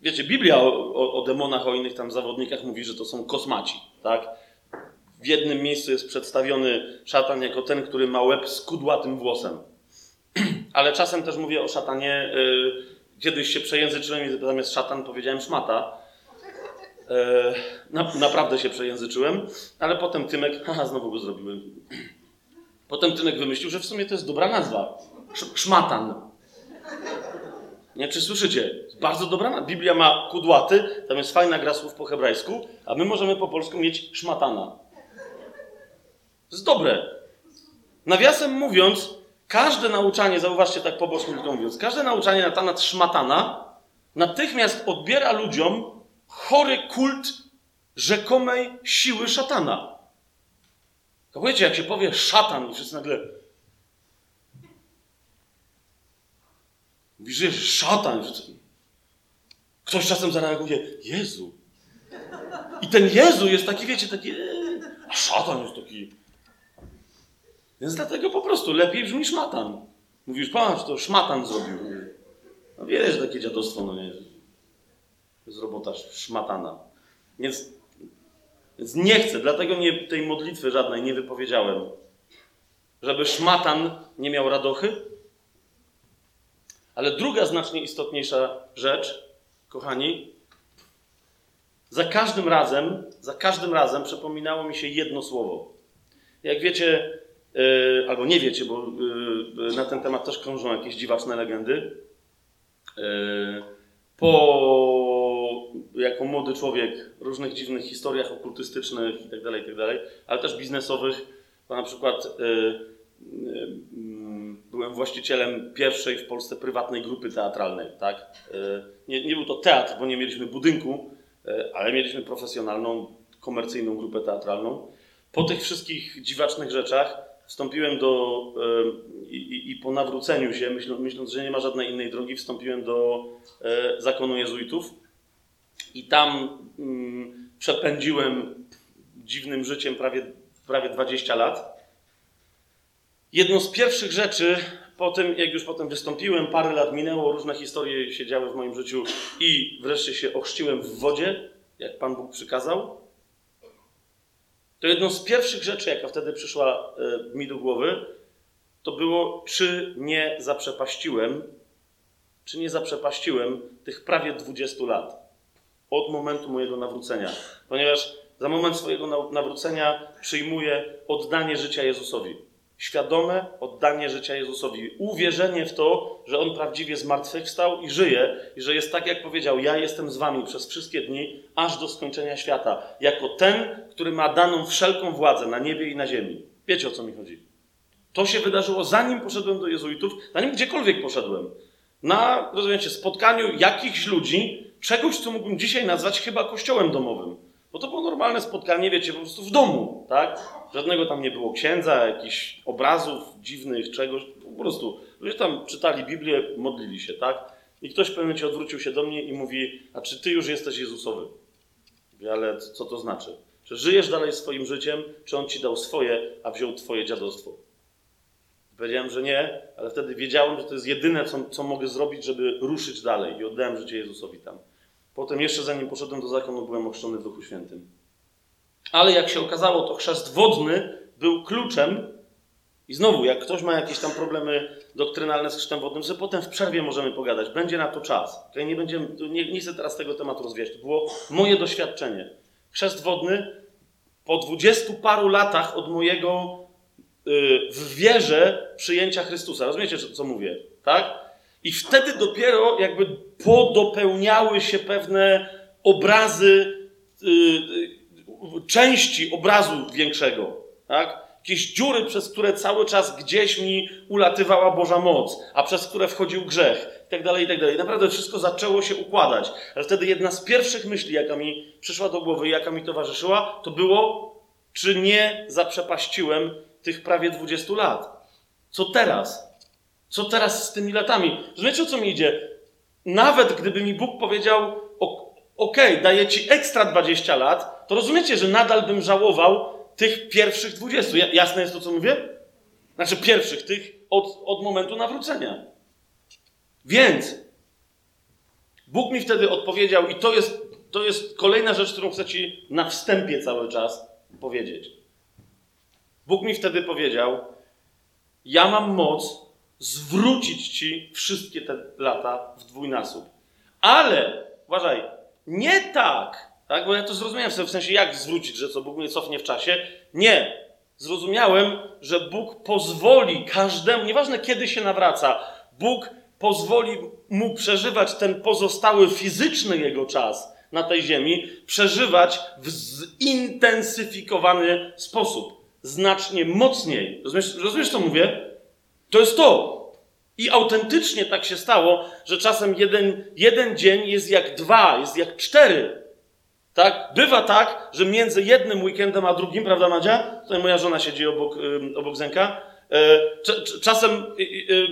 wiecie, Biblia o, o, o, demonach, o innych tam zawodnikach mówi, że to są kosmaci, tak? W jednym miejscu jest przedstawiony szatan jako ten, który ma łeb z kudłatym włosem. Ale czasem też mówię o szatanie, yy, kiedyś się przejęzyczyłem i zamiast szatan powiedziałem szmata, E, na, naprawdę się przejęzyczyłem, ale potem Tymek, haha, znowu go zrobiłem. Potem Tymek wymyślił, że w sumie to jest dobra nazwa. Sz szmatan. Nie, czy słyszycie? Bardzo dobra nazwa. Biblia ma kudłaty, tam jest fajna gra słów po hebrajsku, a my możemy po polsku mieć szmatana. To jest dobre. Nawiasem mówiąc, każde nauczanie, zauważcie tak po bosku mówiąc, każde nauczanie na temat szmatana natychmiast odbiera ludziom chory kult rzekomej siły szatana. Wiecie, jak się powie szatan i wszyscy nagle Mówisz, że szatan. Ktoś czasem zareaguje, Jezu. I ten Jezu jest taki, wiecie, taki, a szatan jest taki. Więc dlatego po prostu lepiej brzmi szmatan. Mówisz, patrz, to szmatan zrobił. No wiesz, takie dziadostwo, no nie jest robota szmatana. Więc, więc nie chcę, dlatego nie, tej modlitwy żadnej nie wypowiedziałem. Żeby szmatan nie miał radochy. Ale druga znacznie istotniejsza rzecz, kochani, za każdym razem, za każdym razem przypominało mi się jedno słowo. Jak wiecie, albo nie wiecie, bo yy, na ten temat też krążą jakieś dziwaczne legendy. Yy, po jako młody człowiek różnych dziwnych historiach okultystycznych itd., tak itd., tak ale też biznesowych. Bo na przykład byłem właścicielem pierwszej w Polsce prywatnej grupy teatralnej. Tak? Nie, nie był to teatr, bo nie mieliśmy budynku, ale mieliśmy profesjonalną, komercyjną grupę teatralną. Po tych wszystkich dziwacznych rzeczach wstąpiłem do i, i, po nawróceniu się, myśląc, że nie ma żadnej innej drogi, wstąpiłem do zakonu jezuitów i tam mm, przepędziłem dziwnym życiem prawie, prawie 20 lat. Jedną z pierwszych rzeczy, po tym, jak już potem wystąpiłem, parę lat minęło, różne historie się działy w moim życiu i wreszcie się ochrzciłem w wodzie, jak Pan Bóg przykazał. To jedną z pierwszych rzeczy, jaka wtedy przyszła e, mi do głowy, to było, czy nie zaprzepaściłem, czy nie zaprzepaściłem tych prawie 20 lat od momentu mojego nawrócenia, ponieważ za moment swojego nawrócenia przyjmuję oddanie życia Jezusowi. Świadome oddanie życia Jezusowi. Uwierzenie w to, że On prawdziwie zmartwychwstał i żyje, i że jest tak, jak powiedział: Ja jestem z Wami przez wszystkie dni, aż do skończenia świata, jako ten, który ma daną wszelką władzę na niebie i na ziemi. Wiecie o co mi chodzi? To się wydarzyło zanim poszedłem do jezuitów, zanim gdziekolwiek poszedłem. na, rozumiecie, spotkaniu jakichś ludzi, czegoś, co mógłbym dzisiaj nazwać chyba kościołem domowym. Bo to było normalne spotkanie, wiecie, po prostu w domu, tak? Żadnego tam nie było księdza, jakichś obrazów dziwnych, czegoś. Po prostu ludzie tam czytali Biblię, modlili się, tak? I ktoś w pewnym momencie odwrócił się do mnie i mówi, a czy ty już jesteś Jezusowy? Mówię, ale co to znaczy? Czy żyjesz dalej swoim życiem, czy On ci dał swoje, a wziął twoje dziadostwo? Powiedziałem, że nie, ale wtedy wiedziałem, że to jest jedyne, co, co mogę zrobić, żeby ruszyć dalej i oddałem życie Jezusowi tam. Potem jeszcze zanim poszedłem do zakonu, byłem ochrzczony w Duchu Świętym. Ale jak się okazało, to chrzest wodny był kluczem i znowu, jak ktoś ma jakieś tam problemy doktrynalne z chrztem wodnym, że potem w przerwie możemy pogadać. Będzie na to czas. Okay? Nie, będziemy, nie, nie chcę teraz tego tematu rozwijać. To było moje doświadczenie. Chrzest wodny po dwudziestu paru latach od mojego yy, w wierze przyjęcia Chrystusa. Rozumiecie, co mówię? Tak? I wtedy dopiero jakby podopełniały się pewne obrazy, yy, yy, części obrazu większego. Tak? Jakieś dziury, przez które cały czas gdzieś mi ulatywała Boża moc, a przez które wchodził grzech, i tak dalej, i tak dalej. Naprawdę wszystko zaczęło się układać. Ale wtedy jedna z pierwszych myśli, jaka mi przyszła do głowy i jaka mi towarzyszyła, to było, czy nie zaprzepaściłem tych prawie 20 lat. Co teraz? Co teraz z tymi latami? Rozumiecie, o co mi idzie? Nawet gdyby mi Bóg powiedział, ok, daję ci ekstra 20 lat, to rozumiecie, że nadal bym żałował tych pierwszych 20. Jasne jest to, co mówię? Znaczy pierwszych, tych od, od momentu nawrócenia. Więc Bóg mi wtedy odpowiedział, i to jest, to jest kolejna rzecz, którą chcę Ci na wstępie cały czas powiedzieć. Bóg mi wtedy powiedział: Ja mam moc zwrócić Ci wszystkie te lata w dwójnasób. Ale, uważaj, nie tak, tak? Bo ja to zrozumiałem w sensie, jak zwrócić, że co Bóg mnie cofnie w czasie. Nie. Zrozumiałem, że Bóg pozwoli każdemu, nieważne kiedy się nawraca, Bóg pozwoli mu przeżywać ten pozostały fizyczny jego czas na tej ziemi, przeżywać w zintensyfikowany sposób znacznie mocniej. Rozumiesz, rozumiesz, co mówię? To jest to. I autentycznie tak się stało, że czasem jeden, jeden dzień jest jak dwa, jest jak cztery. Tak? Bywa tak, że między jednym weekendem a drugim, prawda Madzia? Tutaj moja żona siedzi obok, obok Zenka. E, czasem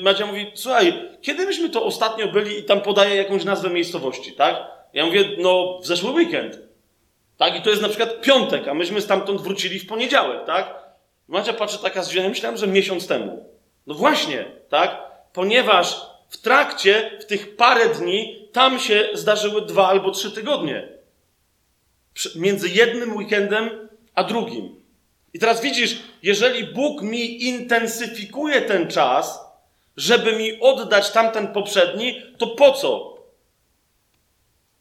Madzia mówi, słuchaj, kiedy myśmy to ostatnio byli i tam podaje jakąś nazwę miejscowości, tak? Ja mówię, no w zeszły weekend. Tak? I to jest na przykład piątek, a myśmy stamtąd wrócili w poniedziałek, tak? Macia patrzy taka zdziwiona, myślałem, że miesiąc temu. No właśnie, tak? Ponieważ w trakcie, w tych parę dni, tam się zdarzyły dwa albo trzy tygodnie. Między jednym weekendem a drugim. I teraz widzisz, jeżeli Bóg mi intensyfikuje ten czas, żeby mi oddać tamten poprzedni, to po co?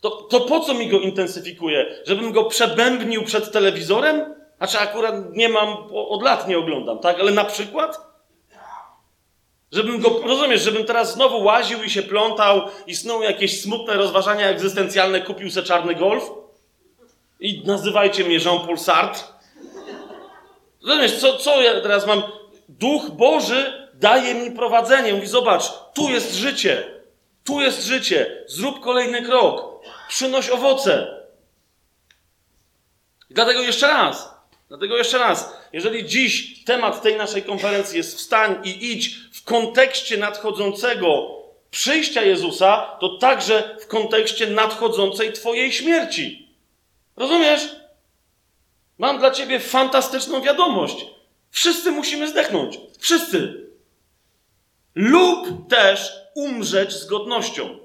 To, to po co mi go intensyfikuje? Żebym go przebębnił przed telewizorem? Znaczy akurat nie mam, od lat nie oglądam, tak? Ale na przykład? Żebym go, rozumiesz, żebym teraz znowu łaził i się plątał i snuł jakieś smutne rozważania egzystencjalne, kupił se czarny golf? I nazywajcie mnie Jean-Paul Sartre? Rozumiesz, co, co ja teraz mam? Duch Boży daje mi prowadzenie. Mówi, zobacz, tu jest życie. Tu jest życie. Zrób kolejny krok. Przynoś owoce. I dlatego jeszcze raz, Dlatego jeszcze raz, jeżeli dziś temat tej naszej konferencji jest wstań i idź kontekście nadchodzącego przyjścia Jezusa, to także w kontekście nadchodzącej Twojej śmierci. Rozumiesz? Mam dla Ciebie fantastyczną wiadomość. Wszyscy musimy zdechnąć. Wszyscy. Lub też umrzeć z godnością.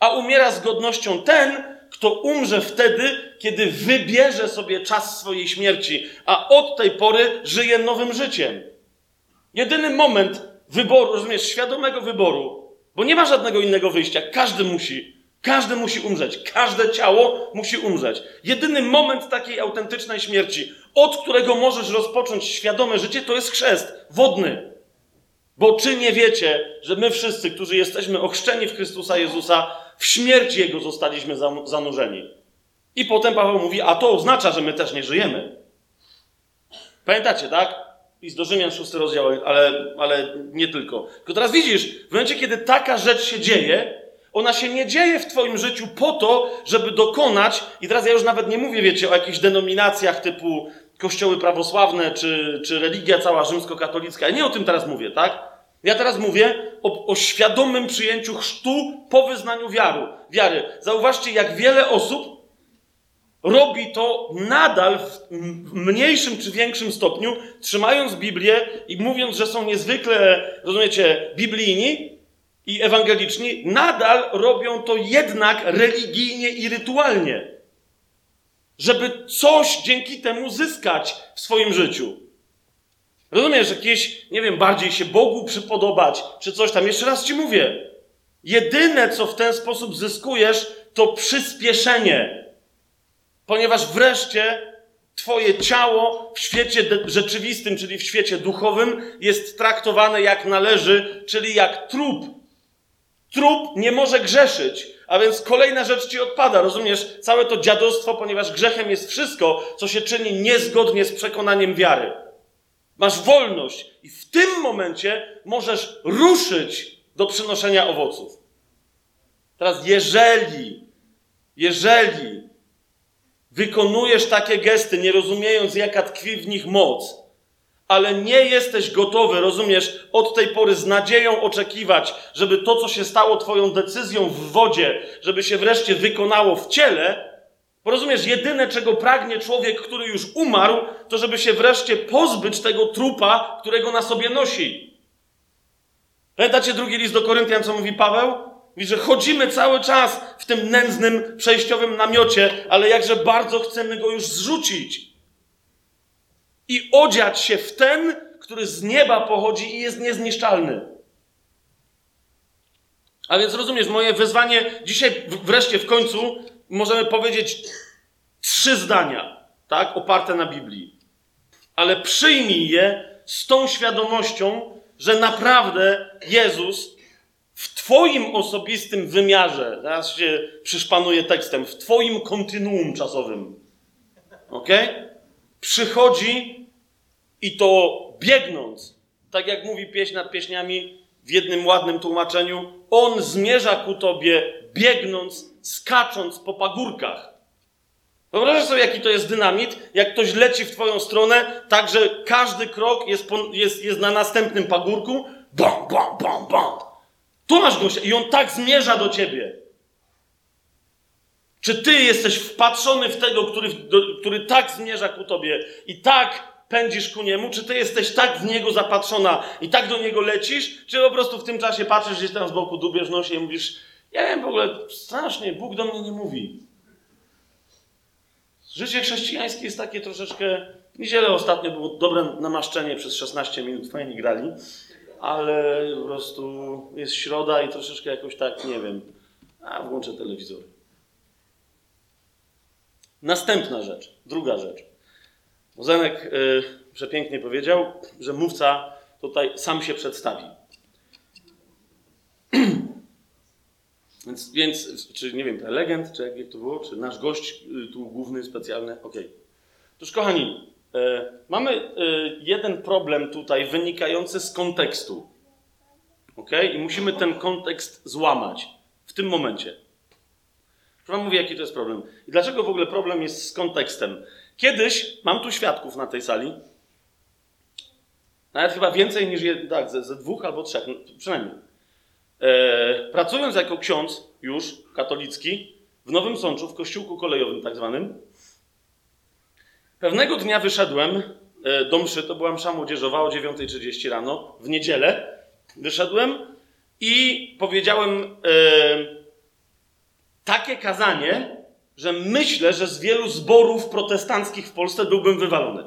A umiera z godnością ten, kto umrze wtedy, kiedy wybierze sobie czas swojej śmierci, a od tej pory żyje nowym życiem. Jedyny moment wyboru, rozumiesz, świadomego wyboru, bo nie ma żadnego innego wyjścia. Każdy musi, każdy musi umrzeć. Każde ciało musi umrzeć. Jedyny moment takiej autentycznej śmierci, od którego możesz rozpocząć świadome życie, to jest chrzest wodny. Bo czy nie wiecie, że my wszyscy, którzy jesteśmy ochrzczeni w Chrystusa Jezusa, w śmierć Jego zostaliśmy zanurzeni. I potem Paweł mówi, a to oznacza, że my też nie żyjemy. Pamiętacie, tak? List do Rzymian, szósty rozdział, ale, ale nie tylko. Tylko teraz widzisz, w momencie, kiedy taka rzecz się dzieje, ona się nie dzieje w Twoim życiu po to, żeby dokonać, i teraz ja już nawet nie mówię, wiecie, o jakichś denominacjach typu kościoły prawosławne, czy, czy religia cała rzymskokatolicka. Ja nie o tym teraz mówię, tak? Ja teraz mówię o, o świadomym przyjęciu chrztu po wyznaniu wiary. wiary. Zauważcie, jak wiele osób robi to nadal w mniejszym czy większym stopniu, trzymając Biblię i mówiąc, że są niezwykle, rozumiecie, biblijni i ewangeliczni, nadal robią to jednak religijnie i rytualnie. Żeby coś dzięki temu zyskać w swoim życiu. Rozumiesz, jakieś, nie wiem, bardziej się Bogu przypodobać, czy coś tam. Jeszcze raz ci mówię. Jedyne, co w ten sposób zyskujesz, to przyspieszenie. Ponieważ wreszcie Twoje ciało w świecie rzeczywistym, czyli w świecie duchowym, jest traktowane jak należy, czyli jak trup. Trup nie może grzeszyć, a więc kolejna rzecz ci odpada, rozumiesz? Całe to dziadostwo, ponieważ grzechem jest wszystko, co się czyni niezgodnie z przekonaniem wiary. Masz wolność i w tym momencie możesz ruszyć do przynoszenia owoców. Teraz, jeżeli, jeżeli wykonujesz takie gesty, nie rozumiejąc, jaka tkwi w nich moc, ale nie jesteś gotowy, rozumiesz, od tej pory z nadzieją oczekiwać, żeby to, co się stało Twoją decyzją w wodzie, żeby się wreszcie wykonało w ciele, bo rozumiesz, jedyne, czego pragnie człowiek, który już umarł, to żeby się wreszcie pozbyć tego trupa, którego na sobie nosi. Pamiętacie drugi list do Koryntian, co mówi Paweł? Mówi, że chodzimy cały czas w tym nędznym, przejściowym namiocie, ale jakże bardzo chcemy go już zrzucić. I odziać się w ten, który z nieba pochodzi i jest niezniszczalny. A więc rozumiesz, moje wezwanie dzisiaj wreszcie w końcu możemy powiedzieć trzy zdania, tak, oparte na Biblii. Ale przyjmij je z tą świadomością, że naprawdę Jezus w Twoim osobistym wymiarze, teraz się przyszpanuję tekstem, w Twoim kontynuum czasowym, ok? Przychodzi i to biegnąc, tak jak mówi pieśń nad pieśniami w jednym ładnym tłumaczeniu, On zmierza ku Tobie biegnąc skacząc po pagórkach. Wyobrażasz sobie, jaki to jest dynamit? Jak ktoś leci w twoją stronę, tak że każdy krok jest, jest, jest na następnym pagórku. Bam, bam, bam, bam. Tu masz gościa i on tak zmierza do ciebie. Czy ty jesteś wpatrzony w tego, który, do, który tak zmierza ku tobie i tak pędzisz ku niemu? Czy ty jesteś tak w niego zapatrzona i tak do niego lecisz? Czy po prostu w tym czasie patrzysz gdzieś tam z boku, dubiesz nosie i mówisz, ja wiem w ogóle, strasznie, Bóg do mnie nie mówi. Życie chrześcijańskie jest takie troszeczkę. Niedzielę ostatnio było dobre namaszczenie przez 16 minut, fajnie grali, ale po prostu jest środa i troszeczkę jakoś tak, nie wiem, a włączę telewizor. Następna rzecz, druga rzecz. Zenek y, przepięknie powiedział, że mówca tutaj sam się przedstawi. Więc, więc, czy nie wiem, prelegent, czy jak to było, czy nasz gość y, tu główny, specjalny, ok. Toż kochani, e, mamy e, jeden problem tutaj wynikający z kontekstu. Ok? I musimy ten kontekst złamać w tym momencie. Proszę wam mówię, jaki to jest problem. I dlaczego w ogóle problem jest z kontekstem? Kiedyś, mam tu świadków na tej sali, nawet chyba więcej niż, tak, ze, ze dwóch albo trzech, no, przynajmniej E, pracując jako ksiądz już katolicki w Nowym Sączu, w kościółku kolejowym tak zwanym, pewnego dnia wyszedłem e, do mszy, to była msza młodzieżowa o 9.30 rano, w niedzielę wyszedłem i powiedziałem e, takie kazanie, że myślę, że z wielu zborów protestanckich w Polsce byłbym wywalony.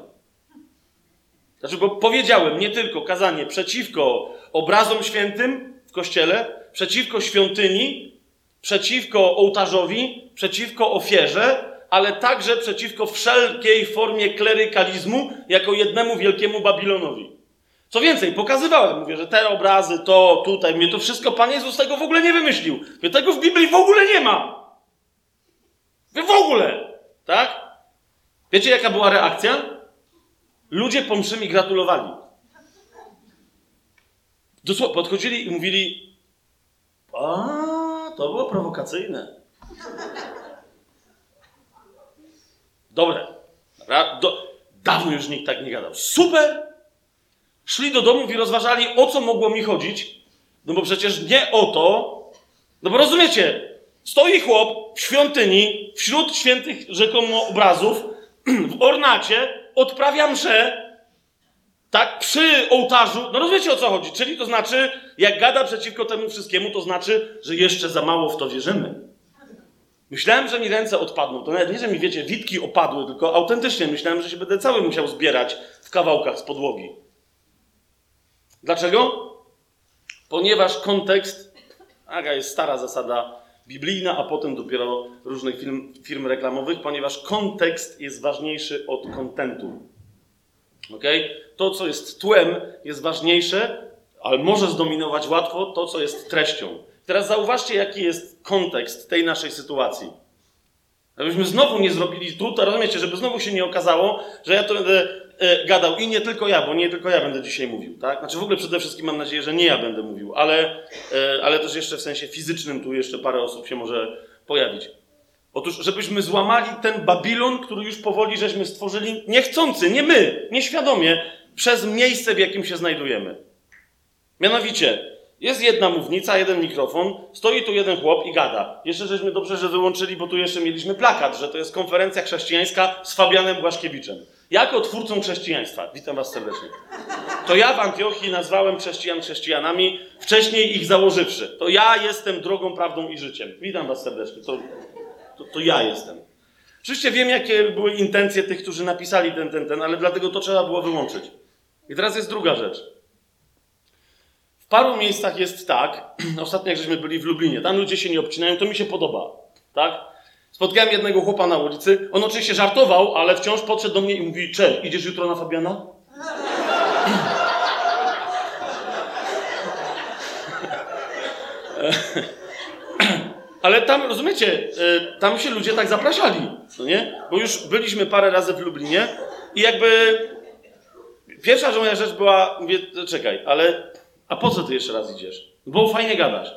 Znaczy, bo powiedziałem nie tylko kazanie przeciwko obrazom świętym, kościele, przeciwko świątyni, przeciwko ołtarzowi, przeciwko ofierze, ale także przeciwko wszelkiej formie klerykalizmu jako jednemu wielkiemu Babilonowi. Co więcej, pokazywałem, mówię, że te obrazy, to, tutaj, mnie to wszystko Pan Jezus tego w ogóle nie wymyślił. Mnie tego w Biblii w ogóle nie ma. W ogóle. Tak? Wiecie, jaka była reakcja? Ludzie po mszy mi gratulowali. Dosłownie podchodzili i mówili: A, to było prowokacyjne. Dobre. Do, dawno już nikt tak nie gadał. Super! Szli do domów i rozważali, o co mogło mi chodzić. No bo przecież nie o to. No bo rozumiecie, stoi chłop w świątyni, wśród świętych rzekomo obrazów, w ornacie, odprawia mszę, tak, przy ołtarzu. No rozumiecie o co chodzi? Czyli to znaczy, jak gada przeciwko temu wszystkiemu, to znaczy, że jeszcze za mało w to wierzymy. Myślałem, że mi ręce odpadną. To nawet nie, że mi, wiecie, witki opadły, tylko autentycznie myślałem, że się będę cały musiał zbierać w kawałkach z podłogi. Dlaczego? Ponieważ kontekst, aga jest stara zasada biblijna, a potem dopiero różnych firm, firm reklamowych, ponieważ kontekst jest ważniejszy od kontentu. Okay? To, co jest tłem, jest ważniejsze, ale może zdominować łatwo to, co jest treścią. Teraz zauważcie, jaki jest kontekst tej naszej sytuacji. Abyśmy znowu nie zrobili tu, to rozumiecie, żeby znowu się nie okazało, że ja to będę e, gadał i nie tylko ja, bo nie tylko ja będę dzisiaj mówił, tak? Znaczy w ogóle przede wszystkim mam nadzieję, że nie ja będę mówił, ale, e, ale też jeszcze w sensie fizycznym tu jeszcze parę osób się może pojawić. Otóż, żebyśmy złamali ten Babilon, który już powoli żeśmy stworzyli, niechcący, nie my, nieświadomie, przez miejsce, w jakim się znajdujemy. Mianowicie, jest jedna mównica, jeden mikrofon, stoi tu jeden chłop i gada. Jeszcze żeśmy dobrze, że wyłączyli, bo tu jeszcze mieliśmy plakat, że to jest konferencja chrześcijańska z Fabianem Błaszkiewiczem. Jako twórcą chrześcijaństwa. Witam was serdecznie. To ja w Antiochii nazwałem chrześcijan chrześcijanami, wcześniej ich założywszy. To ja jestem drogą, prawdą i życiem. Witam was serdecznie. To, to, to ja jestem. Oczywiście wiem, jakie były intencje tych, którzy napisali ten, ten, ten, ale dlatego to trzeba było wyłączyć. I teraz jest druga rzecz. W paru miejscach jest tak, ostatnio jak żeśmy byli w Lublinie, tam ludzie się nie obcinają, to mi się podoba, tak? Spotkałem jednego chłopa na ulicy, on oczywiście żartował, ale wciąż podszedł do mnie i mówi, cześć, idziesz jutro na Fabiana? Ale tam, rozumiecie, e, tam się ludzie tak zapraszali, no nie? Bo już byliśmy parę razy w Lublinie i jakby pierwsza moja rzecz była, mówię, czekaj, ale a po co ty jeszcze raz idziesz? Bo fajnie gadasz.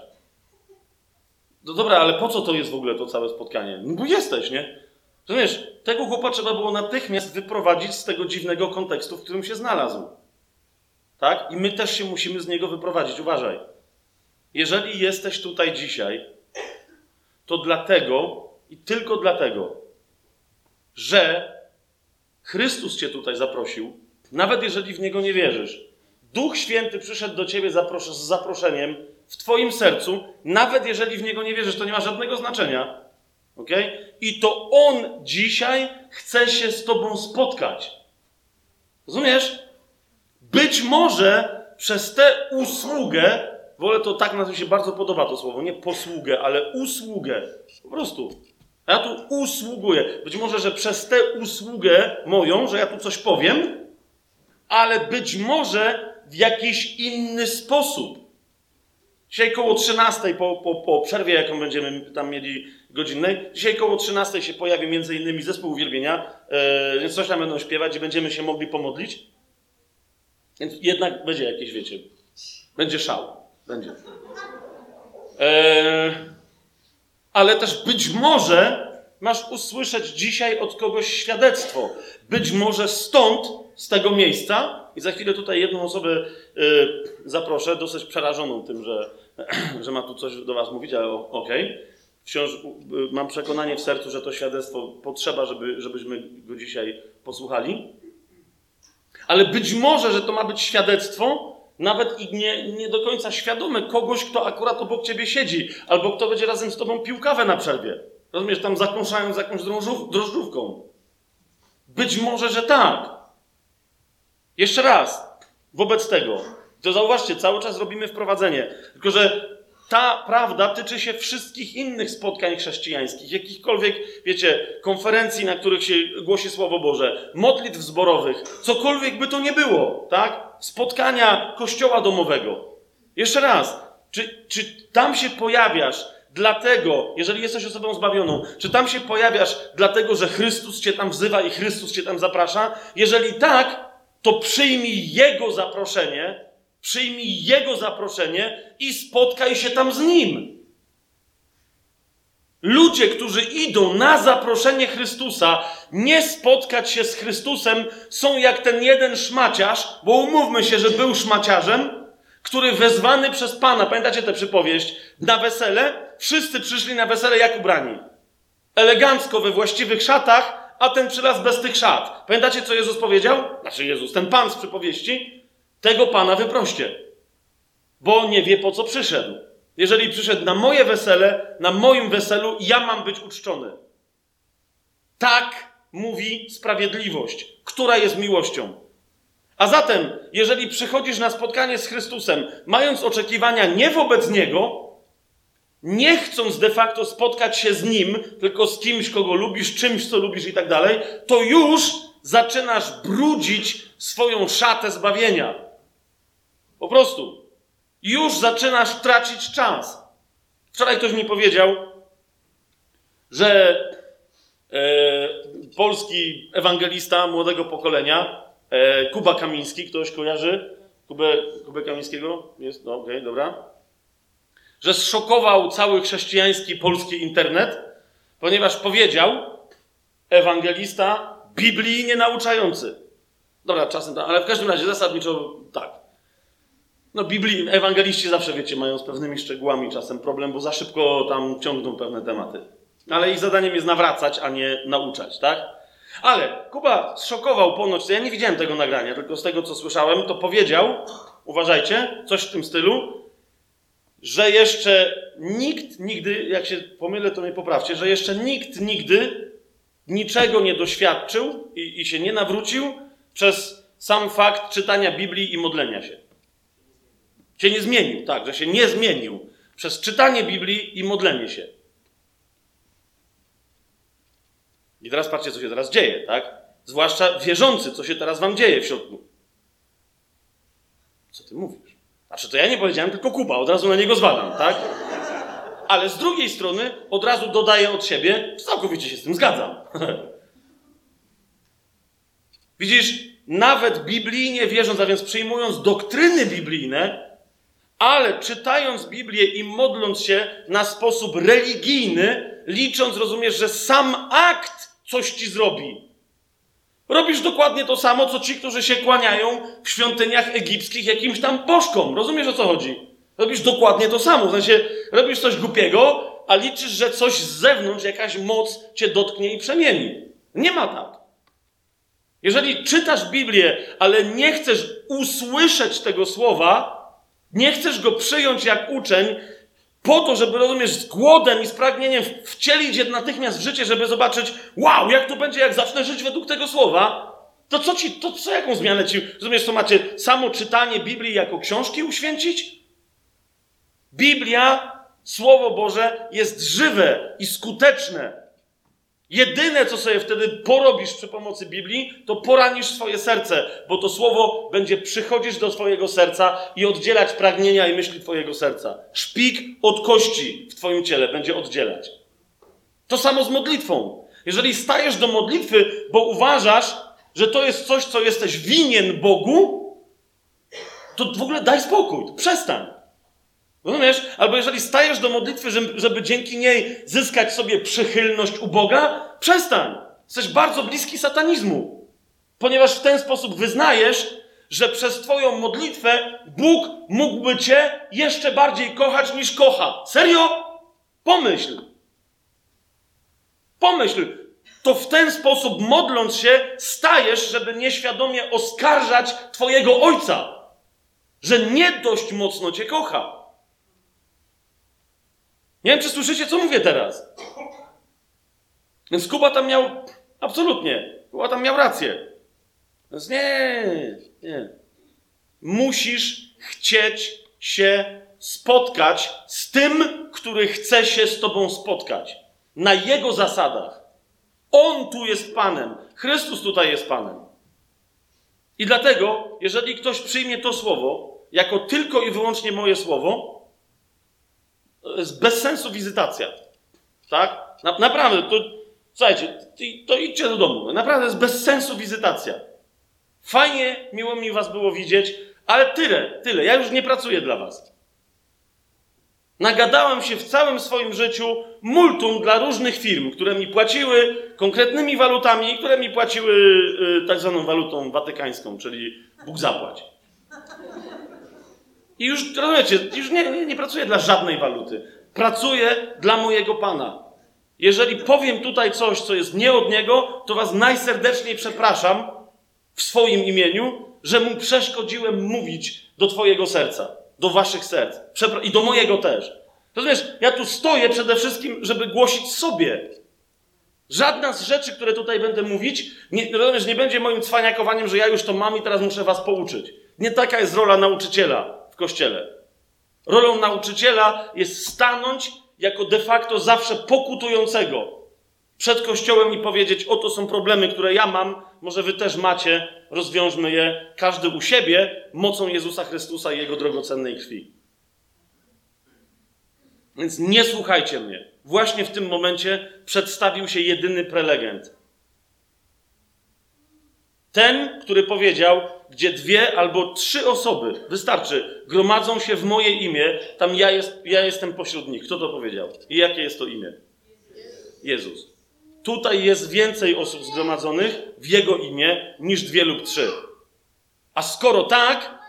No dobra, ale po co to jest w ogóle to całe spotkanie? No bo jesteś, nie? Rozumiesz, tego chłopa trzeba było natychmiast wyprowadzić z tego dziwnego kontekstu, w którym się znalazł. Tak? I my też się musimy z niego wyprowadzić. Uważaj. Jeżeli jesteś tutaj dzisiaj, to dlatego i tylko dlatego, że Chrystus cię tutaj zaprosił, nawet jeżeli w niego nie wierzysz. Duch Święty przyszedł do ciebie z zaproszeniem w twoim sercu, nawet jeżeli w niego nie wierzysz, to nie ma żadnego znaczenia. ok? I to on dzisiaj chce się z tobą spotkać. Rozumiesz? Być może przez tę usługę, wolę to tak, na mi się bardzo podoba to słowo, nie posługę, ale usługę. Po prostu. Ja tu usługuję. Być może, że przez tę usługę moją, że ja tu coś powiem, ale być może w jakiś inny sposób. Dzisiaj koło 13, po, po, po przerwie, jaką będziemy tam mieli godzinnej, dzisiaj koło 13 się pojawi między innymi zespół uwielbienia, yy, więc coś tam będą śpiewać i będziemy się mogli pomodlić. Więc jednak będzie jakieś, wiecie, będzie szał. Będzie. Yy, ale też być może masz usłyszeć dzisiaj od kogoś świadectwo. Być może stąd, z tego miejsca, i za chwilę tutaj jedną osobę y, zaproszę, dosyć przerażoną tym, że, że ma tu coś do Was mówić, ale okej. Okay. Wciąż y, mam przekonanie w sercu, że to świadectwo potrzeba, żeby, żebyśmy go dzisiaj posłuchali. Ale być może, że to ma być świadectwo, nawet i nie, nie do końca świadome kogoś, kto akurat obok ciebie siedzi, albo kto będzie razem z tobą pił kawę na przerwie. Rozumiesz, tam zakąszając jakąś drożdżów, drożdżówką. Być może, że tak. Jeszcze raz, wobec tego, to zauważcie, cały czas robimy wprowadzenie, tylko że ta prawda tyczy się wszystkich innych spotkań chrześcijańskich, jakichkolwiek, wiecie, konferencji, na których się głosi Słowo Boże, modlitw zborowych, cokolwiek by to nie było, tak? Spotkania kościoła domowego. Jeszcze raz, czy, czy tam się pojawiasz dlatego, jeżeli jesteś osobą zbawioną, czy tam się pojawiasz dlatego, że Chrystus cię tam wzywa i Chrystus cię tam zaprasza? Jeżeli tak, to przyjmij Jego zaproszenie, Przyjmij Jego zaproszenie i spotkaj się tam z Nim. Ludzie, którzy idą na zaproszenie Chrystusa, nie spotkać się z Chrystusem, są jak ten jeden szmaciarz, bo umówmy się, że był szmaciarzem, który wezwany przez Pana, pamiętacie tę przypowieść, na wesele, wszyscy przyszli na wesele jak ubrani. Elegancko, we właściwych szatach, a ten przylazł bez tych szat. Pamiętacie, co Jezus powiedział? Znaczy Jezus, ten Pan z przypowieści, tego Pana wyproście, bo nie wie po co przyszedł. Jeżeli przyszedł na moje wesele, na moim weselu, ja mam być uczczony. Tak mówi sprawiedliwość, która jest miłością. A zatem, jeżeli przychodzisz na spotkanie z Chrystusem, mając oczekiwania nie wobec Niego, nie chcąc de facto spotkać się z Nim, tylko z kimś, kogo lubisz, czymś, co lubisz i tak dalej, to już zaczynasz brudzić swoją szatę zbawienia. Po prostu. Już zaczynasz tracić czas. Wczoraj ktoś mi powiedział, że e, polski ewangelista młodego pokolenia, e, Kuba Kamiński, ktoś kojarzy? Kubę, Kubę Kamińskiego? Jest? No, okej, okay, dobra. Że zszokował cały chrześcijański polski internet, ponieważ powiedział ewangelista biblijnie nauczający. Dobra, czasem, ale w każdym razie zasadniczo tak. No, Biblii, ewangeliści zawsze, wiecie, mają z pewnymi szczegółami czasem problem, bo za szybko tam ciągną pewne tematy. Ale ich zadaniem jest nawracać, a nie nauczać, tak? Ale Kuba zszokował ponoć, ja nie widziałem tego nagrania, tylko z tego, co słyszałem, to powiedział, uważajcie, coś w tym stylu, że jeszcze nikt nigdy, jak się pomylę, to mnie poprawcie, że jeszcze nikt nigdy niczego nie doświadczył i, i się nie nawrócił przez sam fakt czytania Biblii i modlenia się. Się nie zmienił, tak, że się nie zmienił przez czytanie Biblii i modlenie się. I teraz patrzcie, co się teraz dzieje, tak? Zwłaszcza wierzący, co się teraz wam dzieje w środku. Co ty mówisz? Znaczy, to ja nie powiedziałem, tylko Kuba, od razu na niego zwalam, tak? Ale z drugiej strony od razu dodaję od siebie, całkowicie się z tym zgadzam. Widzisz, nawet biblijnie wierząc, a więc przyjmując doktryny biblijne, ale czytając Biblię i modląc się na sposób religijny, licząc, rozumiesz, że sam akt coś ci zrobi. Robisz dokładnie to samo, co ci, którzy się kłaniają w świątyniach egipskich jakimś tam bożkom. Rozumiesz o co chodzi? Robisz dokładnie to samo. W sensie, robisz coś głupiego, a liczysz, że coś z zewnątrz, jakaś moc cię dotknie i przemieni. Nie ma tak. Jeżeli czytasz Biblię, ale nie chcesz usłyszeć tego słowa, nie chcesz go przyjąć jak uczeń, po to, żeby, rozumiesz, z głodem i z pragnieniem wcielić je natychmiast w życie, żeby zobaczyć, wow, jak to będzie, jak zacznę żyć według tego słowa, to co ci, to co, jaką zmianę ci, rozumiesz, to macie samo czytanie Biblii jako książki uświęcić? Biblia, Słowo Boże jest żywe i skuteczne. Jedyne, co sobie wtedy porobisz przy pomocy Biblii, to poranisz swoje serce, bo to słowo będzie przychodzić do Twojego serca i oddzielać pragnienia i myśli Twojego serca. Szpik od kości w Twoim ciele będzie oddzielać. To samo z modlitwą. Jeżeli stajesz do modlitwy, bo uważasz, że to jest coś, co jesteś winien Bogu, to w ogóle daj spokój, przestań. Rozumiesz? Albo jeżeli stajesz do modlitwy, żeby, dzięki niej zyskać sobie przychylność u Boga, przestań. Jesteś bardzo bliski satanizmu. Ponieważ w ten sposób wyznajesz, że przez Twoją modlitwę Bóg mógłby Cię jeszcze bardziej kochać niż kocha. Serio? Pomyśl. Pomyśl. To w ten sposób, modląc się, stajesz, żeby nieświadomie oskarżać Twojego Ojca, że nie dość mocno Cię kocha. Nie wiem, czy słyszycie, co mówię teraz. Więc Kuba tam miał, absolutnie, Kuba tam miał rację. Więc nie, nie. Musisz chcieć się spotkać z tym, który chce się z tobą spotkać. Na jego zasadach. On tu jest Panem. Chrystus tutaj jest Panem. I dlatego, jeżeli ktoś przyjmie to słowo jako tylko i wyłącznie moje słowo, jest bez sensu wizytacja. Tak? Na, naprawdę, to słuchajcie, to idźcie do domu. Naprawdę jest bez sensu wizytacja. Fajnie, miło mi was było widzieć, Ale tyle, tyle. Ja już nie pracuję dla was. Nagadałem się w całym swoim życiu multum dla różnych firm, które mi płaciły konkretnymi walutami które mi płaciły y, tak zwaną walutą watykańską, czyli Bóg zapłać. I już, rozumiecie, już nie, nie, nie pracuję dla żadnej waluty. Pracuję dla mojego Pana. Jeżeli powiem tutaj coś, co jest nie od Niego, to was najserdeczniej przepraszam w swoim imieniu, że mu przeszkodziłem mówić do Twojego serca, do Waszych serc Przepra i do mojego też. Rozumiesz, ja tu stoję przede wszystkim, żeby głosić sobie. Żadna z rzeczy, które tutaj będę mówić, nie, rozumiesz, nie będzie moim cwaniakowaniem, że ja już to mam i teraz muszę Was pouczyć. Nie taka jest rola nauczyciela kościele. Rolą nauczyciela jest stanąć jako de facto zawsze pokutującego przed Kościołem i powiedzieć: Oto są problemy, które ja mam, może wy też macie, rozwiążmy je, każdy u siebie, mocą Jezusa Chrystusa i Jego drogocennej krwi. Więc nie słuchajcie mnie. Właśnie w tym momencie przedstawił się jedyny prelegent. Ten, który powiedział, gdzie dwie albo trzy osoby, wystarczy, gromadzą się w moje imię, tam ja, jest, ja jestem pośród nich. Kto to powiedział? I jakie jest to imię? Jezus. Tutaj jest więcej osób zgromadzonych w Jego imię niż dwie lub trzy. A skoro tak,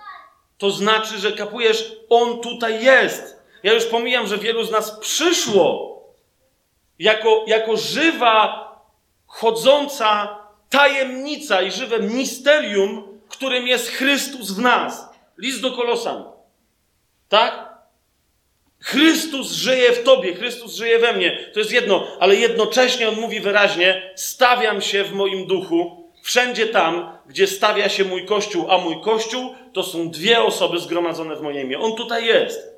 to znaczy, że kapujesz, On tutaj jest. Ja już pomijam, że wielu z nas przyszło jako, jako żywa, chodząca tajemnica i żywe misterium, którym jest Chrystus w nas. List do Kolosan. Tak? Chrystus żyje w tobie, Chrystus żyje we mnie. To jest jedno, ale jednocześnie on mówi wyraźnie: stawiam się w moim duchu wszędzie tam, gdzie stawia się mój kościół, a mój kościół to są dwie osoby zgromadzone w moje imię. On tutaj jest.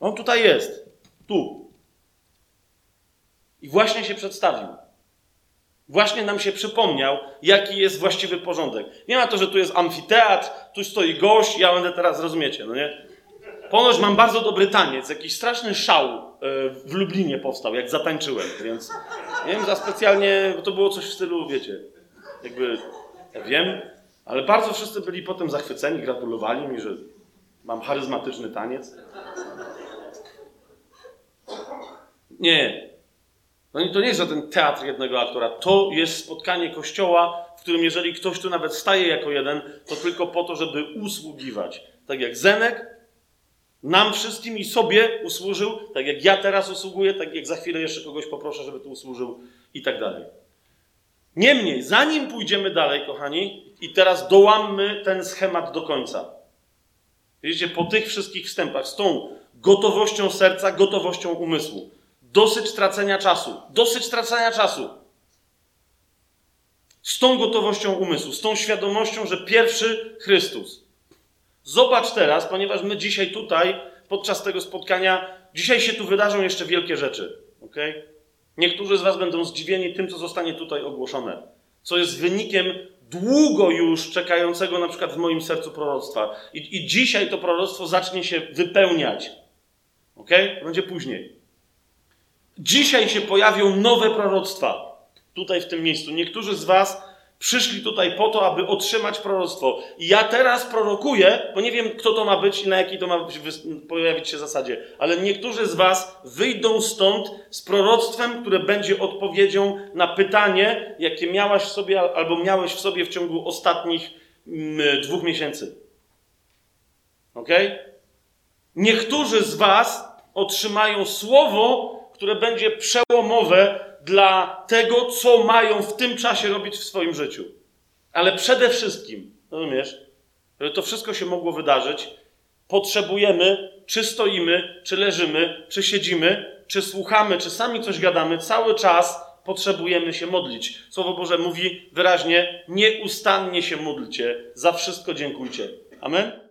On tutaj jest. Tu. I właśnie się przedstawił. Właśnie nam się przypomniał, jaki jest właściwy porządek. Nie ma to, że tu jest amfiteatr, tu stoi gość, ja będę teraz, rozumiecie, no nie? Ponoć mam bardzo dobry taniec, jakiś straszny szał e, w Lublinie powstał, jak zatańczyłem, więc nie wiem za specjalnie, bo to było coś w stylu, wiecie, jakby, ja wiem, ale bardzo wszyscy byli potem zachwyceni, gratulowali mi, że mam charyzmatyczny taniec. Nie, no to nie jest żaden teatr jednego aktora, to jest spotkanie kościoła, w którym jeżeli ktoś tu nawet staje jako jeden, to tylko po to, żeby usługiwać. Tak jak Zenek nam wszystkim i sobie usłużył, tak jak ja teraz usługuję, tak jak za chwilę jeszcze kogoś poproszę, żeby tu usłużył i tak dalej. Niemniej, zanim pójdziemy dalej, kochani, i teraz dołammy ten schemat do końca. Widzicie, po tych wszystkich wstępach, z tą gotowością serca, gotowością umysłu, dosyć tracenia czasu, dosyć tracenia czasu. Z tą gotowością umysłu, z tą świadomością, że pierwszy Chrystus, Zobacz teraz, ponieważ my dzisiaj tutaj, podczas tego spotkania, dzisiaj się tu wydarzą jeszcze wielkie rzeczy. ok? Niektórzy z Was będą zdziwieni tym, co zostanie tutaj ogłoszone, co jest wynikiem długo już czekającego na przykład w moim sercu proroctwa. I, i dzisiaj to proroctwo zacznie się wypełniać. ok? Będzie później. Dzisiaj się pojawią nowe proroctwa. Tutaj w tym miejscu. Niektórzy z Was Przyszli tutaj po to, aby otrzymać proroctwo. I ja teraz prorokuję, bo nie wiem, kto to ma być i na jakiej to ma pojawić się zasadzie, ale niektórzy z Was wyjdą stąd z proroctwem, które będzie odpowiedzią na pytanie, jakie miałaś w sobie albo miałeś w sobie w ciągu ostatnich mm, dwóch miesięcy. Ok? Niektórzy z Was otrzymają słowo, które będzie przełomowe dla tego, co mają w tym czasie robić w swoim życiu. Ale przede wszystkim, rozumiesz, żeby to wszystko się mogło wydarzyć, potrzebujemy, czy stoimy, czy leżymy, czy siedzimy, czy słuchamy, czy sami coś gadamy, cały czas potrzebujemy się modlić. Słowo Boże mówi wyraźnie: nieustannie się módlcie, za wszystko dziękujcie. Amen?